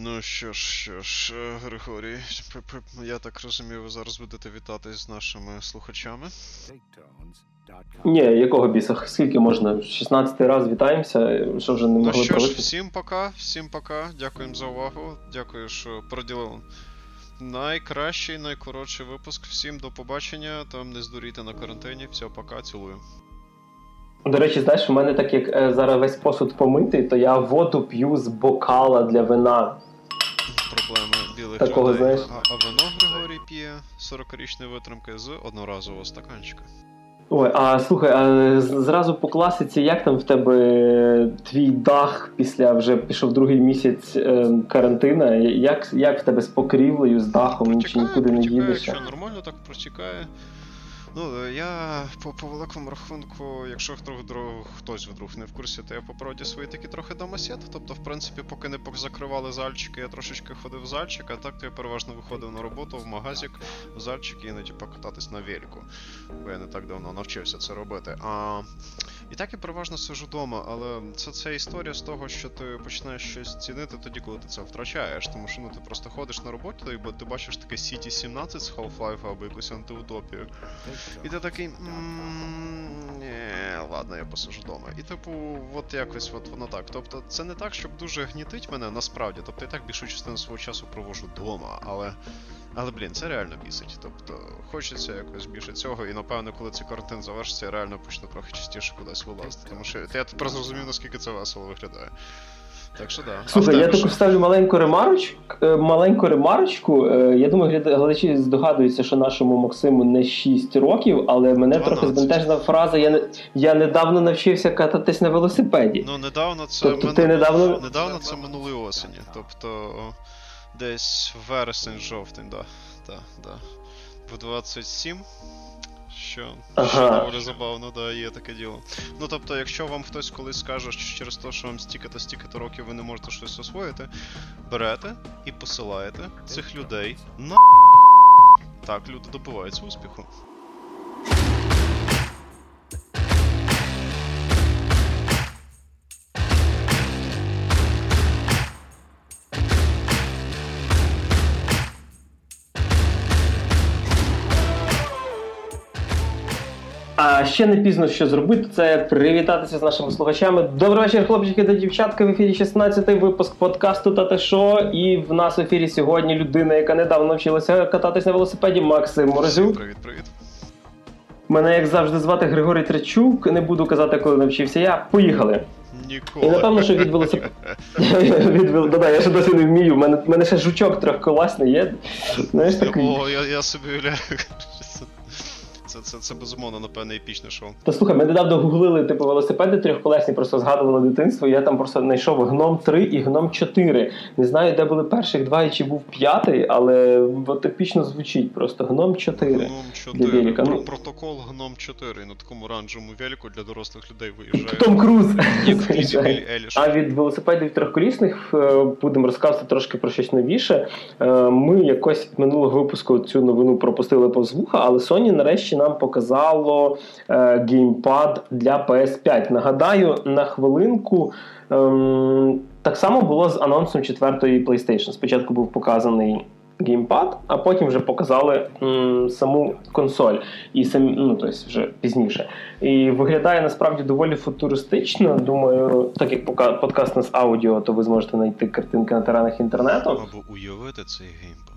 Ну що ж, що ж, е, Григорій, я так розумію, ви зараз будете вітатись з нашими слухачами. Ні, якого біса? Скільки можна? 16 раз вітаємося, що вже не Ну могли що ж, всім пока, всім пока. Дякуємо за увагу. Дякую, що приділили найкращий, найкоротший випуск. Всім до побачення. Там не здурійте на карантині. Все, пока, цілую. До речі, знаєш, у мене так як е, зараз весь посуд помитий, то я воду п'ю з бокала для вина. Такого, людей. знаєш. А, а вино Григорій п'є 40-річної витримки з одноразового стаканчика. Ой, а слухай, а зразу по класиці, як там в тебе е, твій дах після вже пішов другий місяць е, карантина? Як, як в тебе з покрівлею, з дахом, чи нікуди не їдеш? Якщо нормально так протікає. Ну, е, я по, по великому рахунку, якщо вдруг, вдруг, хтось вдруг не в курсі, то я по правді свої такі трохи домосід. Тобто, в принципі, поки не закривали зальчики, я трошечки ходив в зальчик, а так то я переважно виходив на роботу в магазик, в зальчик і іноді покататись на велику. Бо я не так давно навчився це робити. А, і так я переважно сижу вдома, але це, це історія з того, що ти починаєш щось цінити тоді, коли ти це втрачаєш. Тому що ну ти просто ходиш на роботу, і ти бачиш таке City 17 з Half-Life або якусь антиутопію. І ти такий. Ні, ладно, я посижу вдома. І типу, от якось от воно так. Тобто, це не так, щоб дуже гнітить мене насправді. Тобто я так більшу частину свого часу провожу вдома, але. Але блін, це реально бісить. Тобто, хочеться якось більше цього, і напевно, коли цей карантин завершиться, я реально почну трохи частіше кудись вилазити. Тому що я тепер зрозумів, наскільки це весело виглядає. Так що да. Слухай, я що? вставлю маленьку ремарочку. е, Маленьку ремарочку. Е, Я думаю, глядачі здогадуються, що нашому Максиму не 6 років, але мене трохи 12. збентежна фраза. Я, я недавно навчився кататись на велосипеді. Ну, недавно це Тобто мину- ти недавно- недавно це минулої осені. Тобто десь вересень-жовтень, да. Да, да. В 27. Що, Ага. що доволі забавно, да, є таке діло. Ну тобто, якщо вам хтось колись скаже, що через те, що вам стільки-то стільки-то років ви не можете щось освоїти, берете і посилаєте цих людей на так люди добиваються успіху. А ще не пізно що зробити, це привітатися з нашими слухачами. Добрий вечір, хлопчики та дівчатка. В ефірі 16-й випуск подкасту Тата Шо. І в нас в ефірі сьогодні людина, яка недавно навчилася кататись на велосипеді, Максим Морозюк. Привіт, привіт. Мене, як завжди, звати Григорій Тречук. Не буду казати, коли навчився я. Поїхали. Ніколи. І напевно, що від велосипеда. да, я ще досі не вмію. У мене, мене ще жучок трьохколасний є. Знаєш, такий. О, я, я собі уявляю. Це, це, це, безумовно, напевне, епічне шоу. Та слухай, ми недавно гуглили типу велосипеди трьохколесні, просто згадували дитинство. і Я там просто знайшов гном 3 і гном 4. Не знаю, де були перших два і чи був п'ятий, але от епічно звучить просто гном 4. Гном 4. велика, Про- ну. Протокол Гном 4. На такому оранжевому велику для дорослих людей виїжджає. Том Круз. А від велосипедів трьохколісних е, будемо розказувати трошки про щось новіше. Е, Ми якось минулого випуску цю новину пропустили повз вуха, але Sony нарешті нам показало е, геймпад для PS5. Нагадаю, на хвилинку. ем, Так само було з анонсом четвертої PlayStation. Спочатку був показаний геймпад, а потім вже показали м, саму консоль, і сам, ну, тобто вже пізніше. І виглядає насправді доволі футуристично. Думаю, так як пока- подкаст у нас аудіо, то ви зможете знайти картинки на теренах інтернету. Або уявити цей геймпад.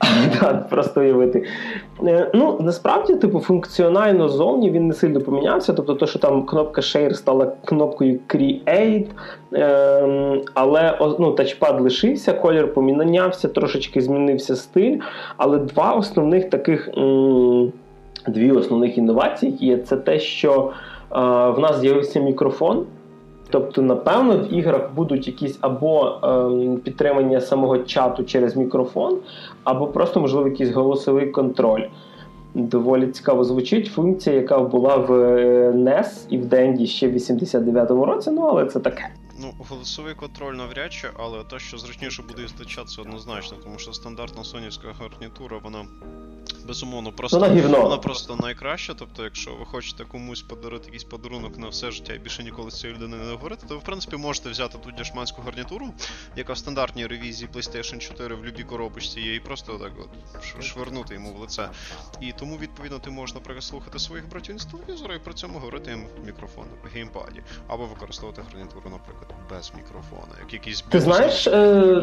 Просто уявити. Е, Ну, насправді, типу, функціонально зовні він не сильно помінявся. Тобто, то, що там кнопка Share стала кнопкою Create, ем, але ну, тачпад лишився, колір помінявся, трошечки змінився стиль. Але два основних таких. Дві основних інновації є це те, що е, в нас з'явився мікрофон. Тобто, напевно, в іграх будуть якісь або ем, підтримання самого чату через мікрофон, або просто, можливо, якийсь голосовий контроль. Доволі цікаво звучить функція, яка була в е, NES і в Денді ще в 89-му році, ну але це таке. Ну, голосовий контроль навряд чи, але те, що зручніше буде це однозначно, тому що стандартна сонівська гарнітура, вона Безумовно, просто Вона вона просто найкраща. Тобто, якщо ви хочете комусь подарити якийсь подарунок на все життя і більше ніколи з цією людиною не говорити, то ви в принципі можете взяти ту дяшманську гарнітуру, яка в стандартній ревізії PlayStation 4 в любій коробочці є, і просто так от швирнути йому в лице. І тому, відповідно, ти можеш, наприклад, слухати своїх братів з телевізора і при цьому говорити їм в мікрофон в геймпаді. Або використовувати гарнітуру, наприклад, без мікрофона. Як якийсь Ти знаєш, е,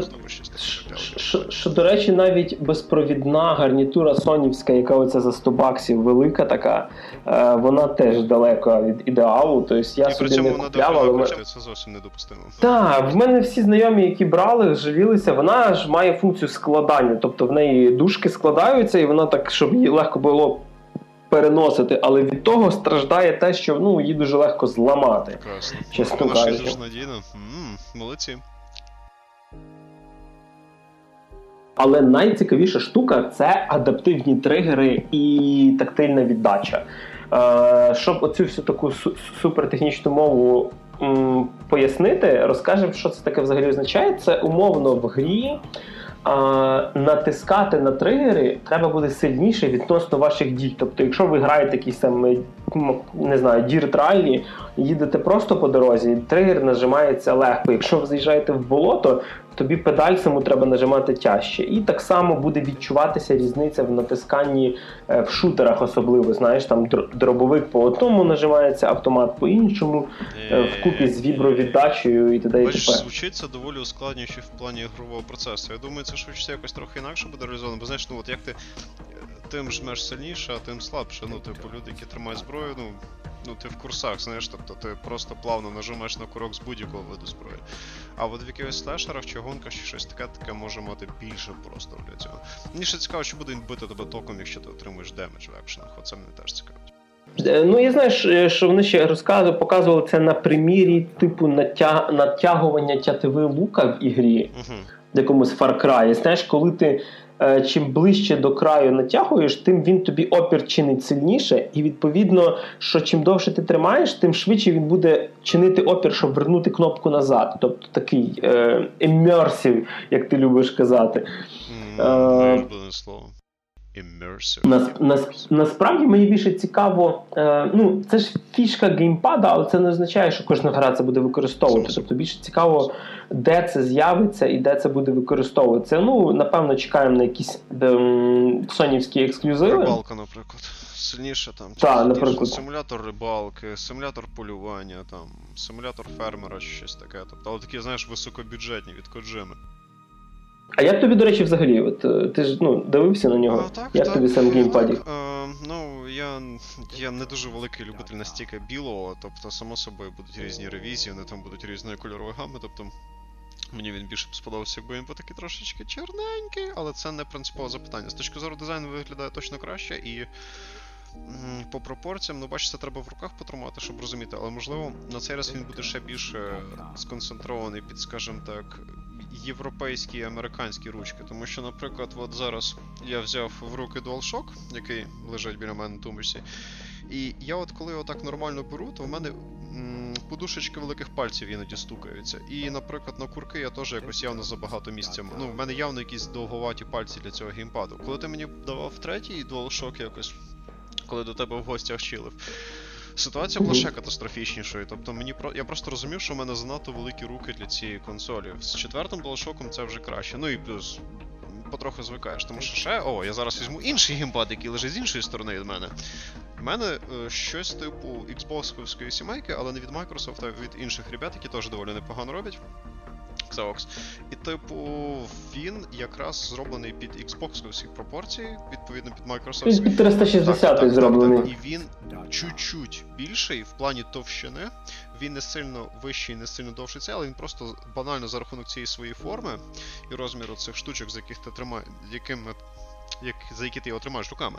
Що, до речі, навіть безпровідна гарнітура сонівська, яка оця за 100 баксів велика така, е, вона теж далека від ідеалу. Тобто я собі не купляв, але це зовсім недопустимо. Так, в мене всі знайомі, які брали, жалілися, вона ж має функцію складання. Тобто в неї дужки складаються, і вона так, щоб її легко було переносити. Але від того страждає те, що ну, її дуже легко зламати. Прекрасно. Чесно кажучи. дуже надійна. М, Молодці. Але найцікавіша штука це адаптивні тригери і тактильна віддача. Е, щоб оцю всю таку су- супертехнічну мову м, пояснити, розкажемо, що це таке взагалі означає. Це умовно в грі. Натискати на тригери треба буде сильніше відносно ваших дій. Тобто, якщо ви граєте якісь там е, не знаю, дірт ралі, їдете просто по дорозі, тригер нажимається легко. Якщо ви заїжджаєте в болото, тобі педаль саму треба нажимати тяжче. І так само буде відчуватися різниця в натисканні е, в шутерах, особливо. Знаєш, там дробовик по одному нажимається, автомат по іншому, е, вкупі з вібровіддачею і т.д. і т.п. звучить це доволі ускладнююче в плані ігрового процесу. Я думаю, це швидше якось трохи інакше буде реалізовано, бо знаєш, ну от як ти е, тим жмеш сильніше, а тим слабше. Ну, типу, люди, які тримають зброю, ну, ну ти в курсах, знаєш, тобто ти просто плавно нажимаєш на курок з будь-якого виду зброї. А от в якихось слешерах чи гонках чи щось таке, таке може мати більше просто для цього. Мені ще цікаво, що буде він бити тебе током, якщо ти отримуєш damage в екшенах. Оце мене теж цікавить. Е, Ну, я знаю, що- що вони ще розказували, показували це на примірі типу натяг... натягування тятиви лука в ігрі, в якомусь Far Cry. Знаєш, коли ти е, чим ближче до краю натягуєш, тим він тобі опір чинить сильніше, і відповідно, що чим довше ти тримаєш, тим швидше він буде чинити опір, щоб вернути кнопку назад. Тобто такий е, immersive, як ти любиш казати. Е, слово. Immersive. Нас, нас, насправді мені більше цікаво. Е, ну, це ж фішка геймпада, але це не означає, що кожна гра це буде використовувати. Тобто більше цікаво, де це з'явиться і де це буде використовуватися. Ну, напевно, чекаємо на якісь ем, сонівські ексклюзиви. Рибалка, наприклад. Сильніше там. Чи- наприклад. Симулятор рибалки, симулятор полювання, там, симулятор фермера чи щось таке. Тобто, але такі, знаєш, високобюджетні від Коджими. А як тобі, до речі, взагалі? От, е, ти ж ну, дивився на нього? А, так, як так, тобі сам геймпадік? Е, ну, я, я не дуже великий любитель настільки білого, тобто, само собою, будуть різні ревізії, вони там будуть різної кольорової гами, тобто. Мені він більше б сподобався, якби він був такий трошечки чорненький, але це не принципове запитання. З точки зору дизайну виглядає точно краще і. По пропорціям, ну бачиш, це треба в руках потримати, щоб розуміти, але можливо на цей раз він буде ще більше сконцентрований під, скажімо так, європейські і американські ручки. Тому що, наприклад, от зараз я взяв в руки DualShock, який лежить біля мене на тумбочці, і я от коли його так нормально беру, то в мене м, подушечки великих пальців іноді стукаються. І, наприклад, на курки я теж якось явно забагато місця. Ну, в мене явно якісь довговаті пальці для цього геймпаду. Коли ти мені давав третій DualShock якось, коли до тебе в гостях чилив. Ситуація була ще катастрофічнішою. Тобто мені про я просто розумів, що в мене занадто великі руки для цієї консолі. З четвертим DualShock це вже краще. Ну і плюс потроху звикаєш. Тому що ще, о, я зараз візьму інший геймпад, який лежить з іншої сторони від мене. У мене е, щось типу Xbox сімейки, але не від Microsoft, а від інших ребят, які теж доволі непогано роблять. Xerox. І, типу, він якраз зроблений під Xbox пропорції, відповідно під Microsoft. Під 360 Так, так, зроблений. так, І він чуть-чуть більший в плані товщини. Він не сильно вищий, не сильно довший цей, але він просто банально за рахунок цієї своєї форми і розміру цих штучок, з яких ти тримаєш, якими, як, за які ти його тримаєш руками,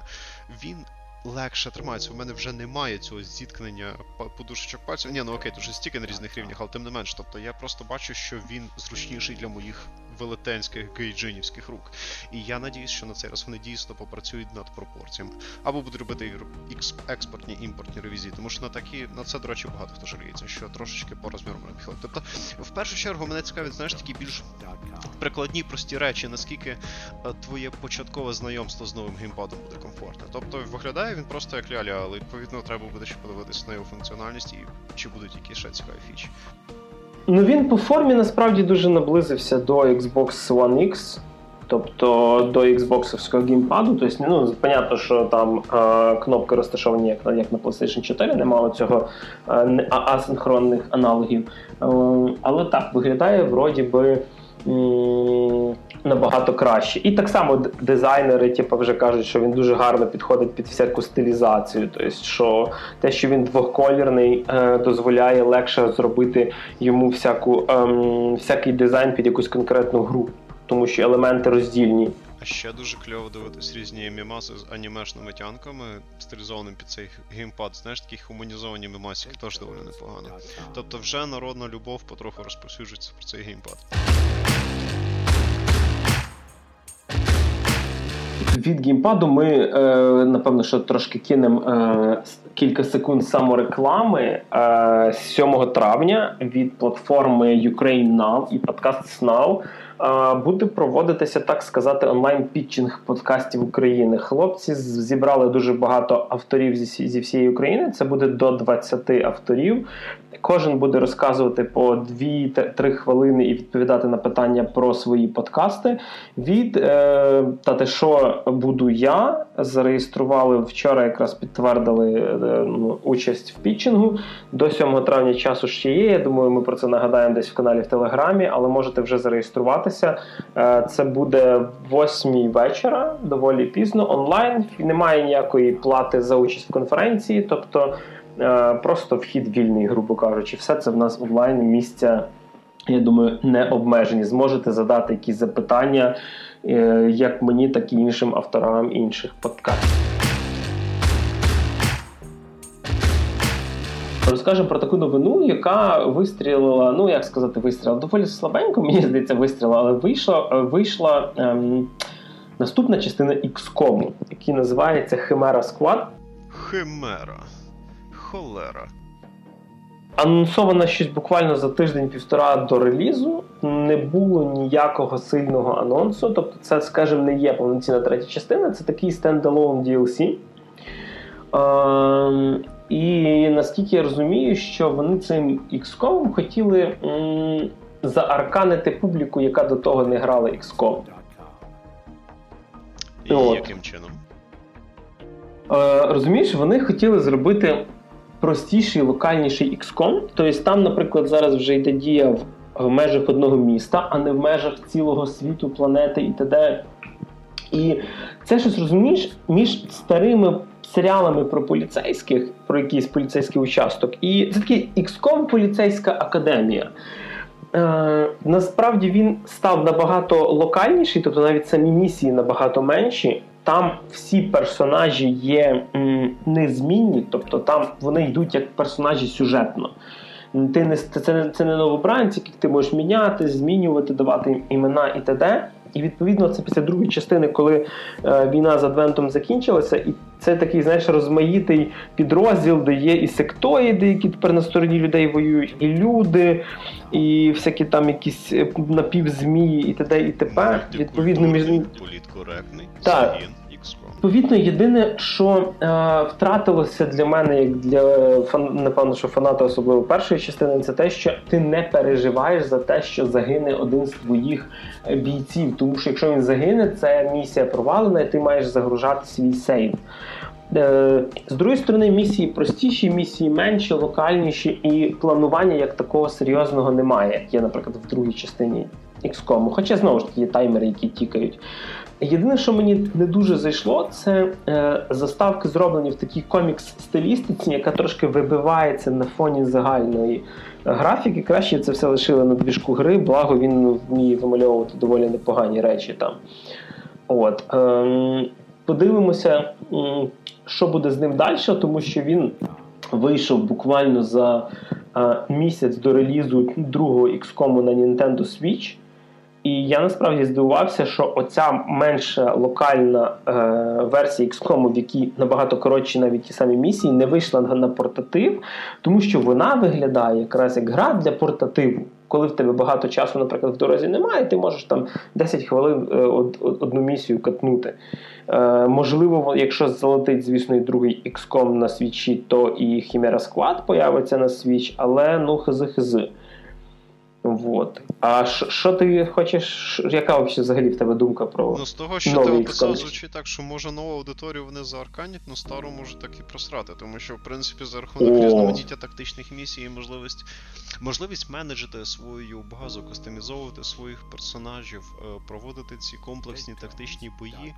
він легше тримається. У мене вже немає цього зіткнення подушечок пальців. Ні, ну окей, дуже стільки на різних рівнях, але тим не менш. Тобто я просто бачу, що він зручніший для моїх велетенських гейджинівських рук. І я надіюсь, що на цей раз вони дійсно попрацюють над пропорціями. Або будуть робити експортні імпортні ревізії, тому що на такі на це, до речі, багато хто жаліється, що трошечки по мене підходить. Тобто, в першу чергу, мене цікавить, знаєш, такі більш прикладні прості речі, наскільки е, твоє початкове знайомство з новим геймпадом буде комфортне. Тобто виглядає він просто як ляля, але відповідно треба буде ще подивитися на його функціональність і чи будуть якісь ще цікаві фічі. Ну він по формі насправді дуже наблизився до Xbox One X. Тобто до Xbox геймпаду, тобто, ну, понятно, що там е, кнопки розташовані як як на PlayStation 4, немало цього е, асинхронних аналогів. Е, але так, виглядає вроді би набагато краще. І так само дизайнери типу, вже кажуть, що він дуже гарно підходить під всяку стилізацію. Тобто, що те, що він двохколірний, е, дозволяє легше зробити йому всяку, ем, всякий дизайн під якусь конкретну гру, тому що елементи роздільні. А ще дуже кльово дивитись різні мімаси з анімешними тянками, стилізованим під цей геймпад. Знаєш, такі хуманізовані мімасики теж доволі непогано. Тобто вже народна любов потроху розповсюджується про цей геймпад. Від геймпаду ми, е, напевно, що трошки кинемо е, кілька секунд самореклами. Е, 7 травня від платформи Ukraine Now і Podcasts Now буде проводитися, так сказати, онлайн-пітчинг подкастів України. Хлопці зібрали дуже багато авторів зі всієї України. Це буде до 20 авторів. Кожен буде розказувати по 2-3 хвилини і відповідати на питання про свої подкасти. Від е, та те, що буду я, зареєстрували вчора, якраз підтвердили е, участь в пітчингу. До 7 травня часу ще є. Я думаю, ми про це нагадаємо десь в каналі в Телеграмі, але можете вже зареєструватися. Е, це буде 8 вечора, доволі пізно, онлайн. Немає ніякої плати за участь в конференції, тобто. Е, просто вхід вільний, грубо кажучи, все це в нас онлайн місця. Я думаю, не обмежені. Зможете задати якісь запитання е, як мені, так і іншим авторам інших подкастів. Розкажемо про таку новину, яка вистрілила, ну як сказати, вистрілила доволі слабенько, мені здається, вистрілила, але вийшла вийшла ем, наступна частина XCOM, який називається Химера Squad. Химера холера. Анонсовано щось буквально за тиждень-півтора до релізу. Не було ніякого сильного анонсу. Тобто, це, скажімо, не є повноцінна третя частина, це такий стендалон DLC. Е, і наскільки я розумію, що вони цим XCOM хотіли м, заарканити публіку, яка до того не грала XCOM. І От. яким чином? Е, Розумієш, вони хотіли зробити простіший, локальніший XCOM. Тобто там, наприклад, зараз вже йде дія в, в межах одного міста, а не в межах цілого світу, планети і т.д. І це щось розумієш між старими серіалами про поліцейських, про якийсь поліцейський участок, і це такий XCOM поліцейська академія. Е, Насправді він став набагато локальніший, тобто навіть самі місії набагато менші там всі персонажі є м, незмінні, тобто там вони йдуть як персонажі сюжетно. Ти не це це не новобранці, яких ти можеш міняти, змінювати, давати імена і т.д. І відповідно це після другої частини, коли е, війна з Адвентом закінчилася, і це такий, знаєш, розмаїтий підрозділ, де є і сектоїди, які тепер на стороні людей воюють, і люди, і всякі там якісь е, напівзмії, і т.д. і т.п. Відповідно, між політкоректний. Так. Відповідно, єдине, що е, втратилося для мене, як для фан, напевно, що фаната особливо першої частини, це те, що ти не переживаєш за те, що загине один з твоїх е, бійців. Тому що якщо він загине, це місія провалена, і ти маєш загружати свій сейв. Е, з другої сторони, місії простіші, місії менші, локальніші, і планування як такого серйозного немає, як є, наприклад, в другій частині XCOM. Хоча знову ж таки є таймери, які тікають. Єдине, що мені не дуже зайшло, це е, заставки зроблені в такій комікс-стилістиці, яка трошки вибивається на фоні загальної графіки. Краще це все лишили на двіжку гри, благо він вміє вимальовувати доволі непогані речі там. От. Е, подивимося, що буде з ним далі, тому що він вийшов буквально за е, місяць до релізу другого XCOM на Nintendo Switch. І я насправді здивувався, що оця менша локальна е, версія XCOM, в якій набагато коротші навіть ті самі місії, не вийшла на портатив, тому що вона виглядає якраз як гра для портативу. Коли в тебе багато часу, наприклад, в дорозі немає, ти можеш там 10 хвилин е, одну місію катнути. Е, Можливо, якщо залетить, звісно, і другий XCOM на свічі, то і Chimera Squad появиться на свіч, але ну хз-хз. Вот. А що ти хочеш, яка взагалі в тебе думка про. Ну, з того, що ти описав, звучить так, що може нову аудиторію вони заарканять, але стару може так і просрати. Тому що, в принципі, за рахунок різноманіття тактичних місій і можливість можливість менеджити свою базу, кастомізовувати своїх персонажів, е, проводити ці комплексні тактичні бої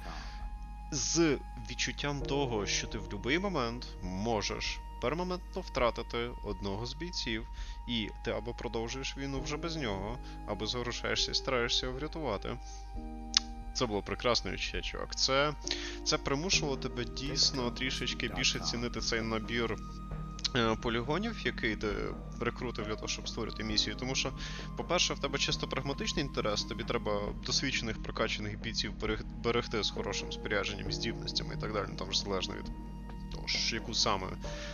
з відчуттям того, що ти в будь-який момент можеш перманентно втратити одного з бійців, і ти або продовжуєш війну вже без нього, або згорушаєшся і стараєшся його врятувати. Це було прекрасне відчуття, чувак. Це це примушувало тебе дійсно трішечки більше цінити цей набір е, полігонів, який ти рекрутив для того, щоб створити місію. Тому що, по-перше, в тебе чисто прагматичний інтерес, тобі треба досвідчених прокачаних бійців берегти з хорошим спорядженням, здібностями і так далі, ну, там ж залежно від того ж, яку саме,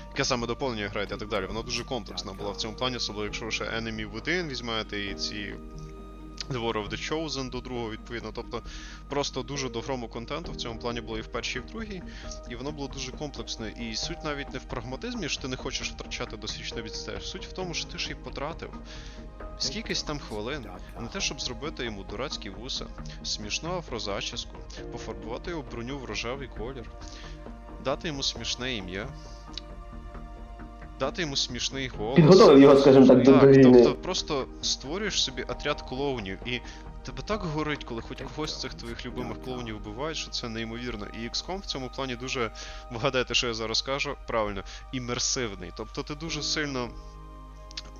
яке саме доповнення граєте і так далі. Вона дуже комплексна була в цьому плані, особливо якщо ви ще Enemy Within візьмете і ці. The War of the Chosen до другого, відповідно. Тобто просто дуже догрому контенту в цьому плані було і в першій, і в другій, і воно було дуже комплексне. І суть навіть не в прагматизмі, що ти не хочеш втрачати досвідчене відстеж. Суть в тому, що ти ж і потратив скількись там хвилин на те, щоб зробити йому дурацькі вуса, смішну афрозачіску, пофарбувати його броню в рожевий колір, дати йому смішне ім'я. Дати йому смішний голос. Підготовив його, скажімо так, до війни. Тобто просто створюєш собі отряд клоунів, і тебе так горить, коли хоч когось з цих твоїх любимих клоунів вбивають, що це неймовірно. І XCOM в цьому плані дуже, вгадайте, що я зараз кажу, правильно, імерсивний. Тобто ти дуже сильно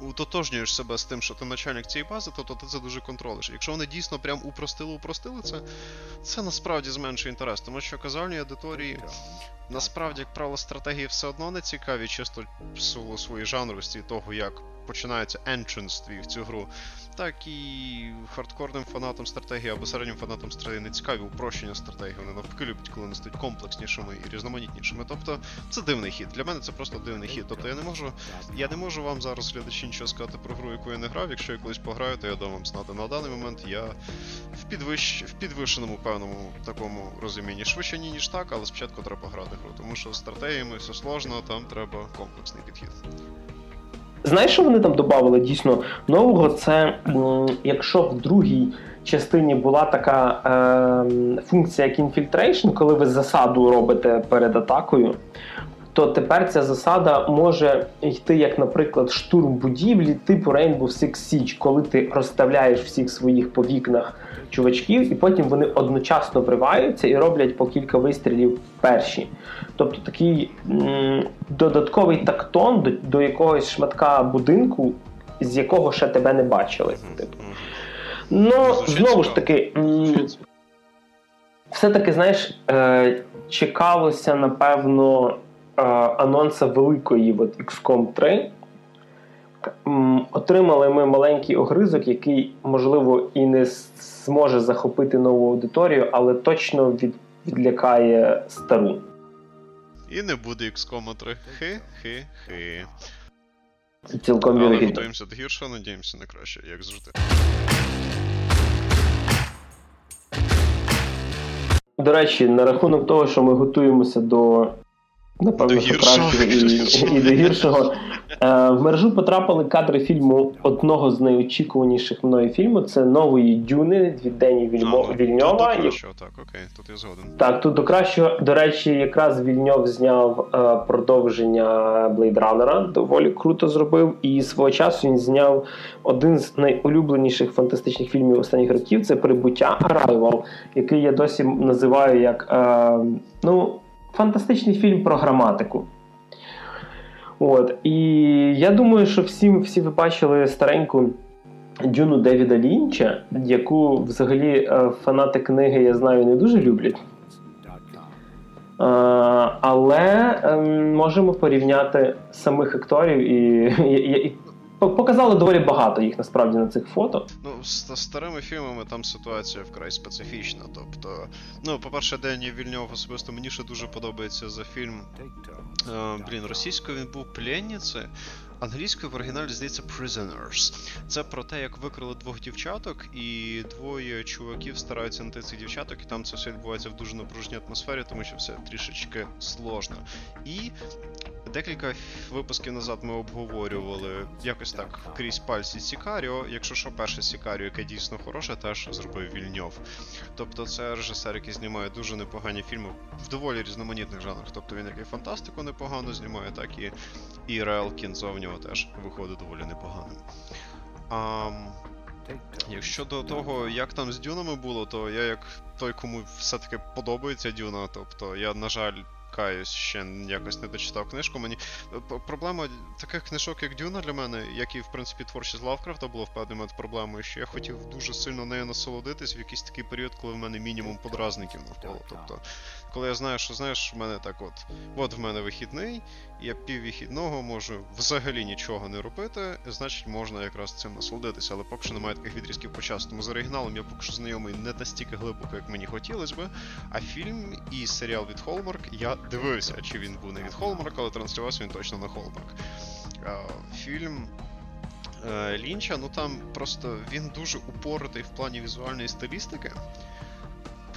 утотожнюєш себе з тим, що ти начальник цієї бази, то, то ти це дуже контролиш. Якщо вони дійсно прям упростили-упростили це, це насправді зменшує інтерес, тому що казальні аудиторії насправді, як правило, стратегії все одно не цікаві, чисто в силу своєї жанровості того, як починається entrance твій в цю гру, так і хардкорним фанатам стратегії або середнім фанатам стратегії не цікаві упрощення стратегії. Вони навпаки люблять, коли вони стають комплекснішими і різноманітнішими. Тобто це дивний хід. Для мене це просто дивний хід. Тобто я не можу я не можу вам зараз, глядачі, нічого сказати про гру, яку я не грав. Якщо я колись пограю, то я дам вам знати. На даний момент я в підвищ... в підвищеному певному такому розумінні. Швидше ні, ніж так, але спочатку треба грати гру, тому що з стратегіями все сложно, там треба комплексний підхід. Знаєш, що вони там додали дійсно нового? Це якщо в другій частині була така е, функція як infiltration, коли ви засаду робите перед атакою, то тепер ця засада може йти, як, наприклад, штурм будівлі типу Rainbow Six Siege, коли ти розставляєш всіх своїх по вікнах чувачків, і потім вони одночасно вриваються і роблять по кілька вистрілів перші. Тобто такий м- додатковий тактон до, до якогось шматка будинку, з якого ще тебе не бачили. Типу. Ну, знову ж таки, м- все-таки, знаєш, е- чекалося, напевно, е- анонса великої от XCOM 3. Отримали ми маленький огризок, який, можливо, і не зможе захопити нову аудиторію, але точно від, відлякає стару. І не буде XCOM 3. Хи-хи-хи. Цілком Але готуємося до гіршого, надіємося на краще, як завжди. До речі, на рахунок того, що ми готуємося до напевно, що кращого і, і до гіршого. Е, в мережу потрапили кадри фільму одного з найочікуваніших мною фільму. Це нової Дюни від Дені Вільмо... ну, Вільньова. До кращого, так, окей, тут я згоден. Так, тут до кращого, до речі, якраз Вільньов зняв е, продовження Блейдранера, доволі круто зробив. І свого часу він зняв один з найулюбленіших фантастичних фільмів останніх років це Прибуття Arrival, який я досі називаю як. Е, ну, фантастичний фільм про граматику. От. І я думаю, що всі всі ви бачили стареньку Дюну Девіда Лінча, яку взагалі е, фанати книги, я знаю, не дуже люблять. А, але ем, можемо порівняти самих акторів і, і, і Показали доволі багато їх насправді на цих фото. Ну, з старими фільмами там ситуація вкрай специфічна. Тобто, ну, по-перше, Дені Вільньов особисто мені ще дуже подобається за фільм. Е, блін, російською він був пленниці, англійською в оригіналі здається Prisoners. Це про те, як викрили двох дівчаток, і двоє чуваків стараються знайти цих дівчаток, і там це все відбувається в дуже напруженій атмосфері, тому що все трішечки сложно. І Декілька випусків назад ми обговорювали якось так крізь пальці Сікаріо. Якщо що, перше Сікаріо, яке дійсно хороше, теж зробив Вільньов. Тобто це режисер, який знімає дуже непогані фільми в доволі різноманітних жанрах. Тобто він як і фантастику непогано знімає, так і і реал кінцо в нього теж виходить доволі непоганим. А, Якщо до того, як там з дюнами було, то я як той, кому все-таки подобається дюна, тобто я, на жаль каюсь, ще якось не дочитав книжку. Мені е, проблема таких книжок, як Дюна для мене, як і в принципі творчість Лавкрафта було в певний момент проблемою, що я хотів дуже сильно нею насолодитись в якийсь такий період, коли в мене мінімум подразників навколо. Тобто, коли я знаю, що знаєш, в мене так от, от в мене вихідний, я піввихідного можу взагалі нічого не робити, значить можна якраз цим насолодитися, але поки що немає таких відрізків по часу. Тому з оригіналом я поки що знайомий не настільки глибоко, як мені хотілося би. А фільм і серіал від Hallmark я дивився, чи він був не від Hallmark, але транслювався він точно на Hallmark. Фільм. Е, Лінча, ну там просто він дуже упоротий в плані візуальної стилістики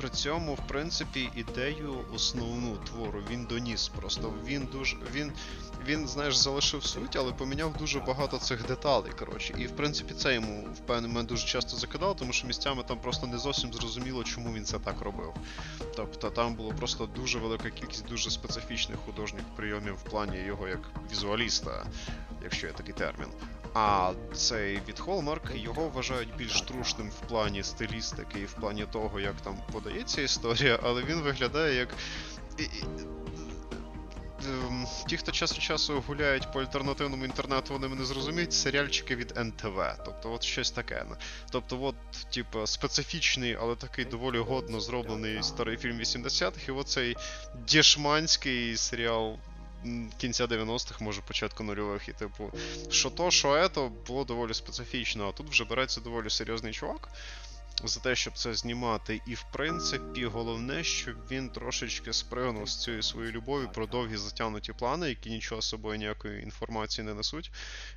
при цьому, в принципі, ідею основну твору він доніс. Просто він дуже. Він, він, знаєш, залишив суть, але поміняв дуже багато цих деталей. коротше. І в принципі це йому в певний момент дуже часто закидало, тому що місцями там просто не зовсім зрозуміло, чому він це так робив. Тобто там було просто дуже велика кількість дуже специфічних художніх прийомів в плані його як візуаліста, якщо є такий термін. А цей від Hallmark його вважають більш трушним в плані стилістики і в плані того, як там подається історія, але він виглядає як. Ем, ті, хто час від часу гуляють по альтернативному інтернету, вони мене зрозуміють, серіальчики від НТВ. Тобто, от щось таке. Тобто, от, типу, специфічний, але такий доволі годно зроблений старий фільм 80-х, і оцей дешманський серіал кінця 90-х, може початку нульових, і типу, що то, що ето, було доволі специфічно, а тут вже береться доволі серйозний чувак за те, щоб це знімати. І в принципі, головне, щоб він трошечки спригнув з цією своєю любов'ю про довгі затягнуті плани, які нічого собою ніякої інформації не несуть,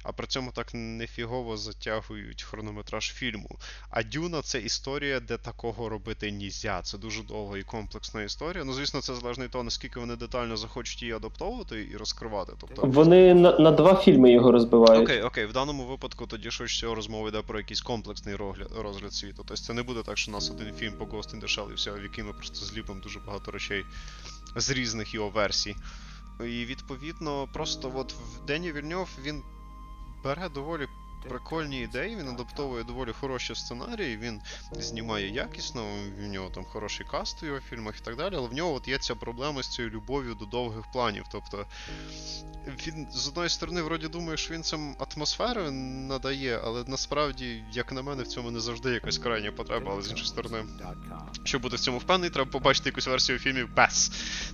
а при цьому так нефігово затягують хронометраж фільму. А Дюна це історія, де такого робити нізя. Це дуже довга і комплексна історія. Ну, звісно, це залежно від того, наскільки вони детально захочуть її адаптовувати і розкривати. Тобто Вони на, на два фільми його розбивають. Окей, окей, в даному випадку тоді швидше всього розмова йде про якийсь комплексний розгляд, розгляд світу. Тобто це не буде так, що у нас один фільм по Ghost in the Shell і все, в який ми просто зліпимо дуже багато речей з різних його версій. І відповідно, просто от в Дені Вільньов він бере доволі прикольні ідеї, він адаптовує доволі хороші сценарії, він знімає якісно, в нього там хороший каст у його фільмах і так далі, але в нього от є ця проблема з цією любов'ю до довгих планів. Тобто він з одної сторони, вроді думає, що він цим атмосферу надає, але насправді, як на мене, в цьому не завжди якась крайня потреба, але з іншої сторони, щоб бути в цьому впевнений, треба побачити якусь версію фільмів без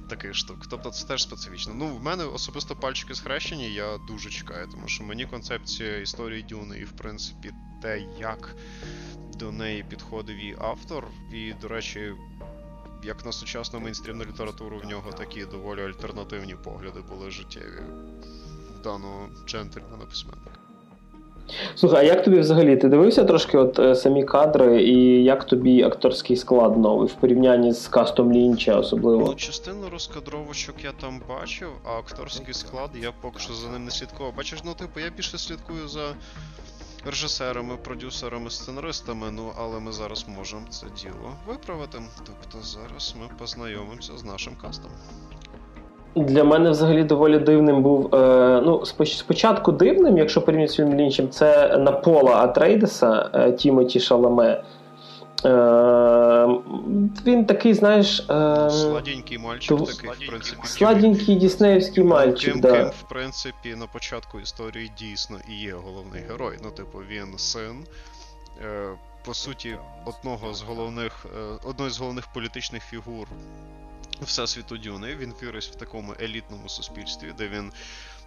таких штук. Тобто це теж специфічно. Ну, в мене особисто пальчики схрещені, я дуже чекаю, тому що мені концепція історії Дюни і, в принципі, те, як до неї підходив і автор, і, до речі, як на сучасну мейнстрімну літературу, в нього такі доволі альтернативні погляди були життєві в даного джентльмена письменника. Слухай, а як тобі взагалі? Ти дивився трошки от е, самі кадри, і як тобі акторський склад новий в порівнянні з кастом Лінча особливо? Ну, частину розкадровочок я там бачив, а акторський склад я поки що за ним не слідкував. Бачиш, ну типу, я більше слідкую за режисерами, продюсерами, сценаристами, ну але ми зараз можемо це діло виправити. Тобто зараз ми познайомимося з нашим кастом. Для мене взагалі доволі дивним був. Е, ну, спочатку дивним, якщо порівняти з фільмом Лінчем, це Напола Атрейдеса е, Тімоті Шаламе. Е, Він такий, знаєш. Е, Сладенький мальчик то, такий, в принципі. Сладенький діснеївський мальчик. Ким, да. Ким, в принципі, на початку історії дійсно і є головний герой. Ну, типу, він син. Е, По суті, одного з головних, е, одної з головних політичних фігур всесвіту Дюни. Він виріс в такому елітному суспільстві, де він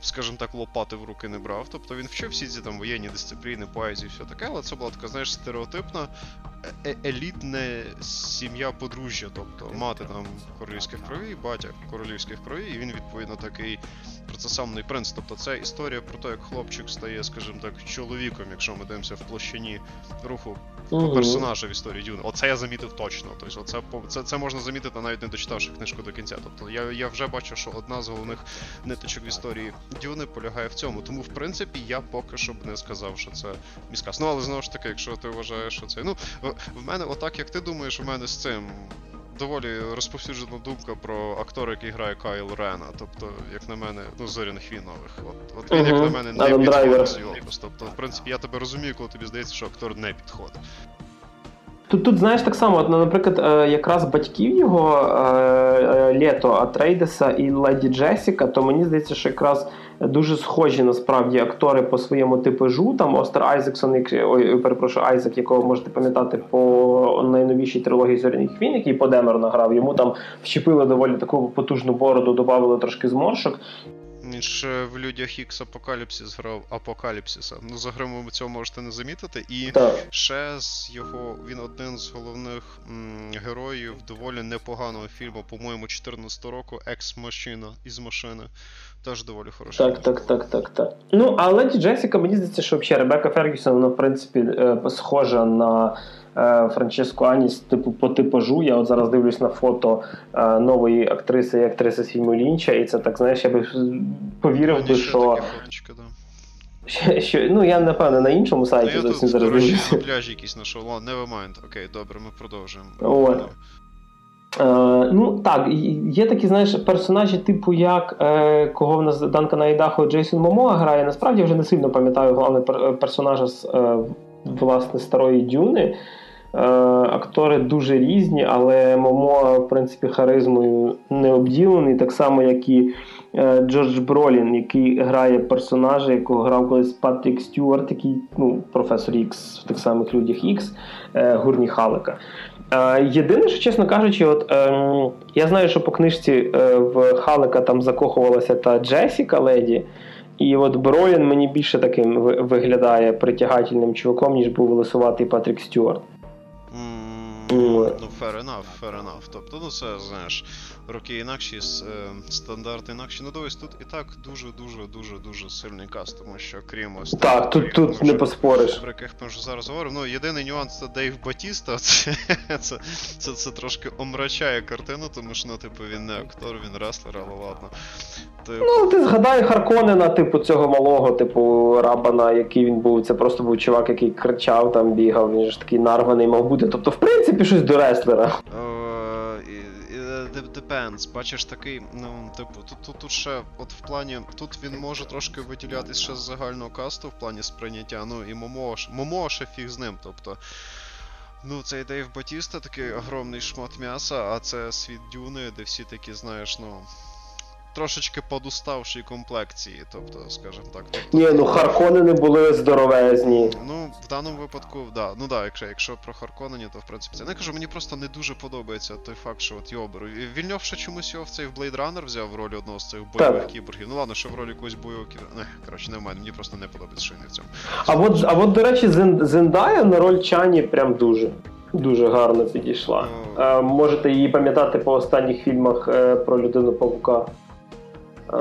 скажімо так, лопати в руки не брав. Тобто він вчив всі ці там воєнні дисципліни, поезії, все таке, але це була така, знаєш, стереотипна е елітна сім'я подружжя. Тобто мати там королівських крові, батя королівських крові, і він відповідно такий процесамний принц. Тобто це історія про те, як хлопчик стає, скажімо так, чоловіком, якщо ми дивимося в площині руху угу. персонажу в історії Дюни. Оце я замітив точно. Тобто, оце, це, це можна замітити навіть не дочитавши книжку до кінця. Тобто я я вже бачу, що одна з головних ниточок в історії Дюни полягає в цьому. Тому, в принципі, я поки що б не сказав, що це міскас. Ну, але знову ж таки, якщо ти вважаєш, що це. Ну, в мене, отак, як ти думаєш, у мене з цим. Доволі розповсюджена думка про актора, який грає Кайл Рена. Тобто, як на мене, ну, зоряних вінових. От от він, як на мене, не підходить з. Тобто, в принципі, я тебе розумію, коли тобі здається, що актор не підходить. Тут, тут знаєш, так само, от, ну, наприклад, е, якраз батьків його е, е, Лето Атрейдеса і Леді Джесіка, то мені здається, що якраз дуже схожі насправді актори по своєму типажу. Там Остер Айзексон, ой, перепрошую, Айзек, якого можете пам'ятати по найновішій трилогії зоряних війн, який по Демеру награв. Йому там вщепили доволі таку потужну бороду, додали трошки зморшок. Він ж в людях Ікс Апокаліпсис грав Апокаліпсиса. Ну, за гримом цього можете не замітити. І так. ще з його він один з головних м, героїв доволі непоганого фільму, по-моєму, 14 року Екс-машина із машини. Теж доволі хороший. Так, так, так, так, так. Ну, а Леді Джесіка, мені здається, що взагалі Ребека Фергюсон, вона, в принципі, е, схожа на. Е, Франческо Аніс, типу по типажу. Я от зараз дивлюсь на фото е, нової актриси і актриси з фільму Лінча, і це так, знаєш, я би повірив би, що. Що, що, ну, я напевно на іншому сайті ну, зовсім зараз дивлюся. пляжі якісь знайшов. Never mind. Окей, добре, ми продовжуємо. От. Е, ну так, є такі, знаєш, персонажі, типу як е, кого в нас Данка Найдахо Джейсон Момоа грає. Насправді вже не сильно пам'ятаю головного персонажа з е, власне старої Дюни. Е, актори дуже різні, але Момо, в принципі, харизмою не обділений, так само, як і е, Джордж Бролін, який грає персонажа, якого грав колись Патрік Стюарт, який ну, професор Ікс в тих самих людях Ікс, е, Гурні Халика. Єдине, що, чесно кажучи, от ем, я знаю, що по книжці в Халика там закохувалася та Джесіка Леді. І от Броєн мені більше таким виглядає притягательним чуваком, ніж був лисуватий Патрік Стюарт. Ну, fair enough, fair enough. Тобто, ну це, знаєш, роки інакші, е, стандарти інакші. Ну дивись, тут і так дуже-дуже дуже дуже сильний каст, тому що крім ось Так, тут тут вже, не поспориш. Про яких ми вже зараз говоримо. Ну, єдиний нюанс це Дейв Батіста, це це, це, це трошки омрачає картину, тому що ну, типу, він не актор, він реслер, але ладно. Типу... Ну, ти згадай Харконена, типу, цього малого, типу, рабана, який він був. Це просто був чувак, який кричав, там бігав, він ж такий нарваний мав бути. Тобто, в принципі, щось до реслера. Depends. Бачиш такий, ну, типу, тут тут, тут ще, от в плані, тут він може трошки виділятися ще з загального касту в плані сприйняття. Ну і Момо, Момо ще фіг з ним. тобто... Ну, цей Дейв Батіста такий огромний шмат м'яса, а це світ Дюни, де всі такі, знаєш, ну трошечки подуставшій комплекції, тобто, скажімо так. Тобто, Ні, ну Харконени були здоровезні. Ну, в даному випадку, да. Ну да, якщо якщо про Харконені, то в принципі це. Не кажу, мені просто не дуже подобається той факт, що от його беру. Вільньов ще чомусь його в цей в Blade Runner взяв в ролі одного з цих бойових кіборгів. Ну ладно, що в ролі якогось бойового кіборга. Не, коротше, не в мене, мені просто не подобається, що він в цьому. А от, а от, до речі, Зендая на роль Чані прям дуже. Дуже гарно підійшла. Ну... Можете її пам'ятати по останніх фільмах е, про людину павука. Е,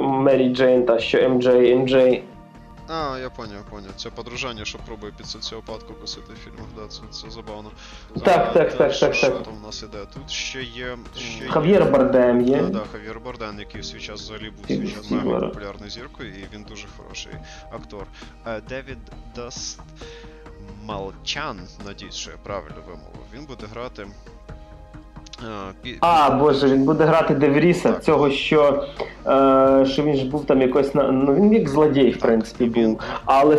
Мері Джейн та що МД, МД. А, я поняв, я поняв. Це подружання, що пробує під соціопатку косити в фільмах, да, це, це забавно. Так, так, так, так, Що так. там у нас іде? Тут ще є. Ще Хав'єр Бардем є. Так, да, Хав'єр Барден, який в свій час взагалі був свій час мега популярною зіркою, і він дуже хороший актор. Е, Девід Даст Малчан, надіюсь, що я правильно вимовив, він буде грати а, боже, він буде грати Девріса, так. цього, що е, що він ж був там якось на. Ну він як злодій, в принципі, був. Але.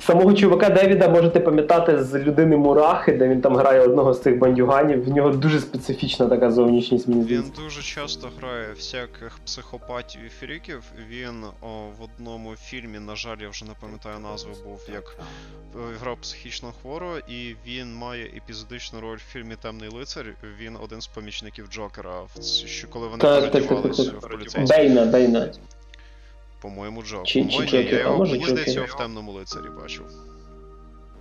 Самого чувака Девіда можете пам'ятати з людини Мурахи, де він там грає одного з цих бандюганів. В нього дуже специфічна така зовнішність. мені Він здається. дуже часто грає всяких психопатів і фріків. Він о, в одному фільмі, на жаль, я вже не пам'ятаю назву, був як е, грав психічно хворого, і він має епізодичну роль в фільмі Темний лицар. Він один з помічників Джокера, що коли вони Так, так, так, в так. поліцейських. Бейна, Бейна. По-моєму, Джок. Чи- чи По-моєму, Джокер, я а його, може мені здається, Джокер. його в темному лицарі бачив.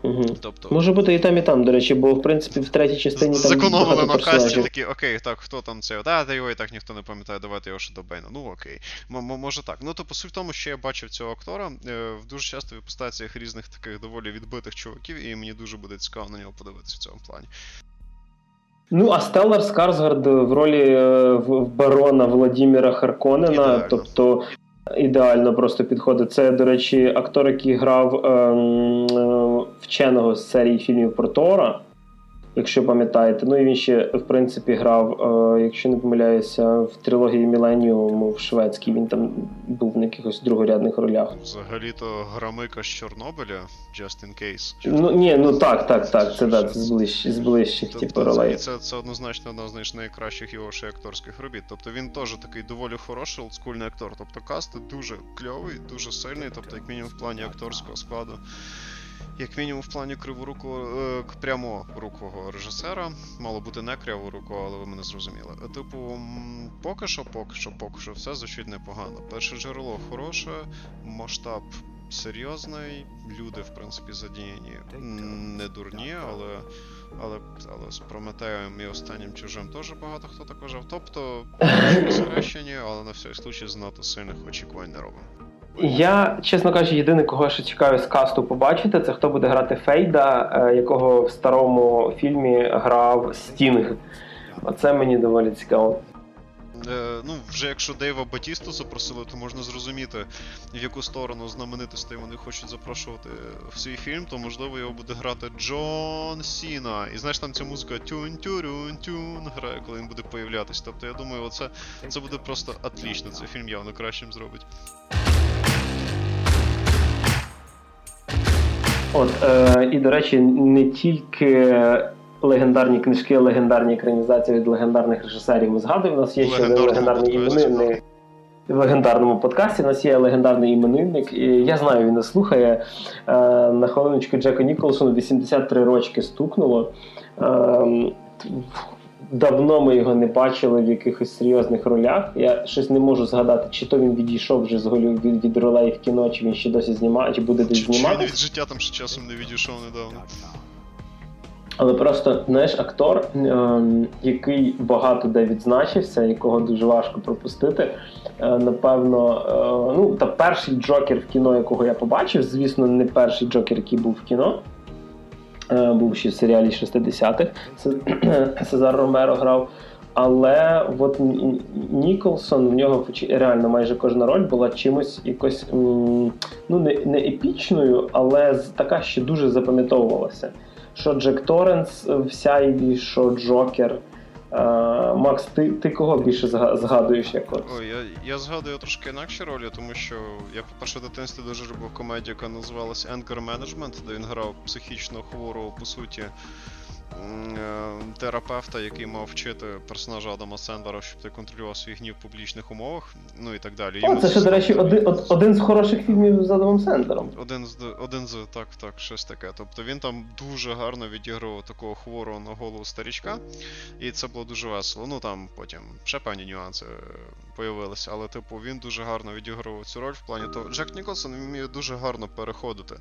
Угу. Тобто. Може бути і там, і там, до речі, бо в принципі в третій частині там Зекономили багато на касті персонажів. такі, окей, так, хто там це? Да, та його і так ніхто не пам'ятає, давайте його ще до Бейна. Ну окей. М- м- може так. Ну то по суть в тому, що я бачив цього актора е, в дуже часто в іпостаціях різних таких доволі відбитих чуваків, і мені дуже буде цікаво на нього подивитися в цьому плані. Ну, а Стеллар Скарсгард в ролі е, в- в барона Владіміра Харконена, Ідеально. тобто ідеально просто підходить. Це, до речі, актор, який грав ем, е, вченого з серії фільмів про Тора, якщо пам'ятаєте. Ну і він ще, в принципі, грав, е, якщо не помиляюся, в трилогії Міленіум в шведській. Він там був на якихось другорядних ролях. Взагалі-то громика з Чорнобиля, just in case. Ну ні, ну так, так, так. Це да, це з ближчих, з ближчих типу, Тобто, ролей. і це, це однозначно одна з найкращих його ще акторських робіт. Тобто він теж такий доволі хороший олдскульний актор. Тобто каст дуже кльовий, дуже сильний, тобто, як мінімум в плані акторського складу. Як мінімум в плані криворукого е, пряморукого режисера. Мало бути не криворукого, але ви мене зрозуміли. Типу, поки що, поки що, поки що, все звучить непогано. Перше джерело хороше, масштаб серйозний, люди, в принципі, задіяні не дурні, але але, але з Прометеєм і останнім чужим теж багато хто так вважав. Тобто, схрещені, але на всякий случай знато сильних очікувань не робимо. Я, чесно кажучи, єдине, кого я ще чекаю з касту побачити, це хто буде грати Фейда, е, якого в старому фільмі грав Стінг. Оце мені доволі цікаво. Е, ну, вже якщо Дейва Батісту запросили, то можна зрозуміти, в яку сторону знаменитостей вони хочуть запрошувати в свій фільм, то можливо його буде грати Джон Сіна. І знаєш, там ця музика тюн тюрюн тюн грає, коли він буде появлятись. Тобто я думаю, оце це буде просто отлично. Цей фільм явно кращим зробить. От, е, і, до речі, не тільки легендарні книжки, легендарні екранізації від легендарних режисерів ми згадуємо. У нас є ще легендарні легендарний іменинник. В легендарному подкасті у нас є легендарний іменинник. І я знаю, він не слухає. Е, на хвилиночку Джеку Ніколсону 83 рочки стукнуло. Е, давно ми його не бачили в якихось серйозних ролях. Я щось не можу згадати, чи то він відійшов вже з голів від, від ролей в кіно, чи він ще досі знімає, чи буде десь Чи, чи він від життя там ще часом не відійшов недавно. Але просто знаєш, актор, ем, який багато де відзначився, якого дуже важко пропустити. Е, напевно, е, ну та перший Джокер в кіно, якого я побачив, звісно, не перший Джокер, який був в кіно. Е, був ще в серіалі 60-х. Се- Сезар Ромеро грав. Але от Ні- Ні- Ніколсон, в нього реально майже кожна роль була чимось якось ну не, не епічною, але така, що дуже запам'ятовувалася що Джек Торренс в сяйві, що Джокер. Е, Макс, ти, ти кого більше зга- згадуєш як от? Ой, я, я згадую трошки інакші ролі, тому що я, по-перше, в дитинстві дуже любив комедію, яка називалась Anger Management, де він грав психічно хворого, по суті, терапевта, який мав вчити персонажа Адама Сендлера, щоб ти контролював свій гнів в публічних умовах, ну і так далі. О, Йому це ще, до речі, один, один з хороших фільмів з Адамом Сендером. один з один з так, так, щось таке. Тобто він там дуже гарно відігрував такого хворого на голову старічка, і це було дуже весело. Ну там потім ще певні нюанси е, появилися, але типу він дуже гарно відігрував цю роль в плані того. Джек Ніколсон вміє дуже гарно переходити.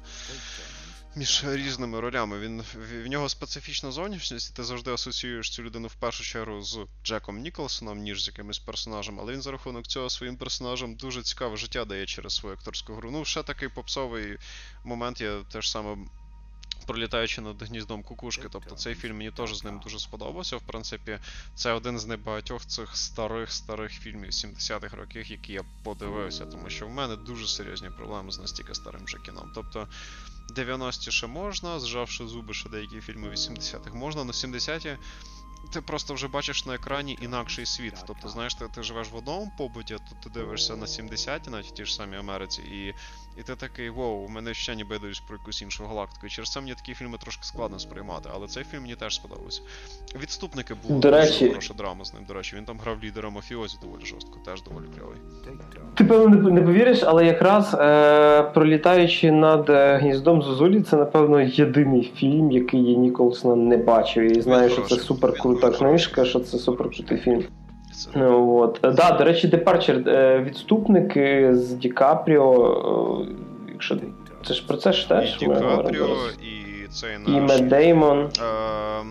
Між різними ролями. Він в, нього специфічна зовнішність, і ти завжди асоціюєш цю людину в першу чергу з Джеком Ніколсоном, ніж з якимось персонажем, але він за рахунок цього своїм персонажем дуже цікаве життя дає через свою акторську гру. Ну, ще такий попсовий момент, я теж саме пролітаючи над гніздом кукушки. Тобто цей фільм мені теж з ним дуже сподобався. В принципі, це один з небагатьох цих старих старих фільмів 70-х років, які я подивився, тому що в мене дуже серйозні проблеми з настільки старим вже кіном. Тобто 90-ті ще можна, зжавши зуби ще деякі фільми 80-х можна, але 70-ті ти просто вже бачиш на екрані інакший світ. Тобто, знаєш, ти, ти живеш в одному побуті, тут ти дивишся на 70-ті, навіть в тій ж самій Америці, і і ти такий, воу, у мене ще ніби йдуть про якусь іншу галактику. І через це мені такі фільми трошки складно сприймати, але цей фільм мені теж сподобався. Відступники були До дуже речі... хороша драма з ним. До речі, він там грав лідера мафіозі доволі жорстко, теж доволі кльовий. Ти певно не повіриш, але якраз е, пролітаючи над е, гніздом Зозулі, це напевно єдиний фільм, який я Ніколсона не бачив. І знаю, що це супер крута книжка, що це супер крутий фільм. Ну, от. Да, До речі, Депарчер відступники з Ді Капріо. Якщо це ж про це ж теж. І Ді Капріо, і цей наш... І Мед Деймон. Е,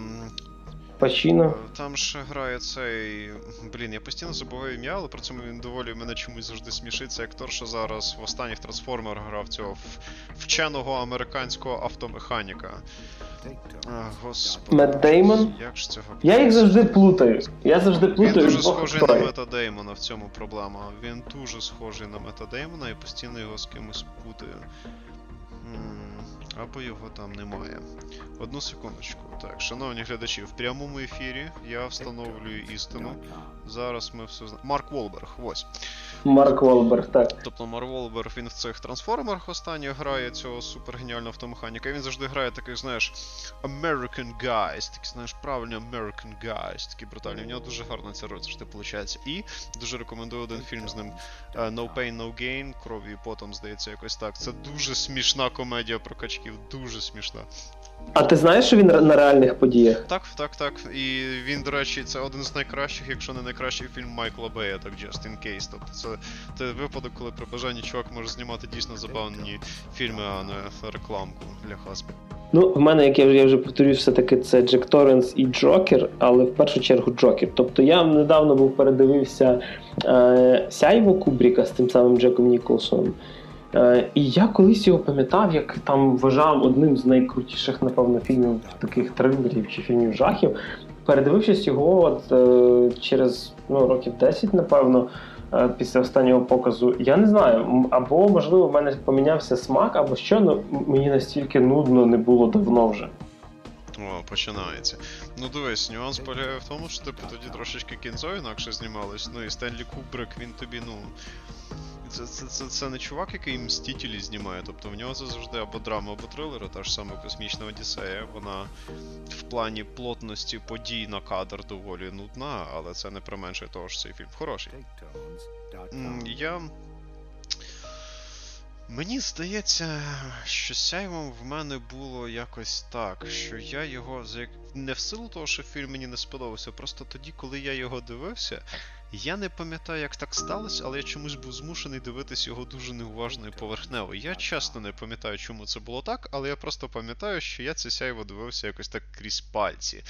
Пачіно. Там ж грає цей. Блін, я постійно забуваю ім'я, але при цьому він доволі мене чомусь завжди смішить. Це актор, що зараз в останніх трансформерах грав цього вченого американського автомеханіка. Господи. Мет Деймон? Як ж цього? Я їх завжди плутаю. Я завжди плутаю. Він дуже схожий на Мета Деймона, в цьому проблема. Він дуже схожий на Мета Деймона і постійно його з кимось путаю. Або його там немає. Одну секундочку. Так, шановні глядачі, в прямому ефірі я встановлюю істину. Зараз ми все знаємо. Марк Волберг, ось. Марк Волберг, так. Тобто Марк Волберг він в цих трансформерах останніх грає цього супергеніального автомеханіка. Він завжди грає таких, знаєш, American Guys, такий, знаєш, правильні American Guys, такі брутальні. У нього дуже гарно ця роль завжди виходить. І дуже рекомендую один фільм з ним No Pain, No Gain, крові і потом, здається, якось так. Це дуже смішна комедія про качків, дуже смішна. А ти знаєш, що він на реальних подіях? Так, так, так. І він, до речі, це один з найкращих, якщо не найкращий фільм Майкла Бея, так Just in Case. Тобто це той випадок, коли при бажанні чувак може знімати дійсно забавні фільми, а не рекламку для хасби. Ну, в мене, як я вже я вже повторюю, все-таки це Джек Торренс і Джокер, але в першу чергу Джокер. Тобто я недавно був передивився е, Сяйво Кубріка з тим самим Джеком Ніколсоном. Е, і я колись його пам'ятав, як там вважав одним з найкрутіших, напевно, фільмів таких трилерів чи фільмів жахів. Передивившись його от, е, через ну, років 10, напевно, е, після останнього показу, я не знаю, або, можливо, в мене помінявся смак, або що, ну мені настільки нудно не було давно вже. О, починається. Ну дивись, нюанс полягає в тому, що типу тоді трошечки кінцо інакше знімалось. Ну і Стенлі Кубрик, він тобі, ну. Це це, це, це не чувак, який мстителі знімає. Тобто в нього завжди або драма, або трилери, та ж саме космічна Одіссея. Вона в плані плотності подій на кадр доволі нудна, але це не применшує того, що цей фільм хороший. Я. Мені здається, що сяйвом в мене було якось так, що я його не в силу того, що фільм мені не сподобався, просто тоді, коли я його дивився, я не пам'ятаю, як так сталося, але я чомусь був змушений дивитись його дуже неуважно і поверхнево. Я чесно не пам'ятаю, чому це було так, але я просто пам'ятаю, що я це сяйво дивився якось так крізь пальці.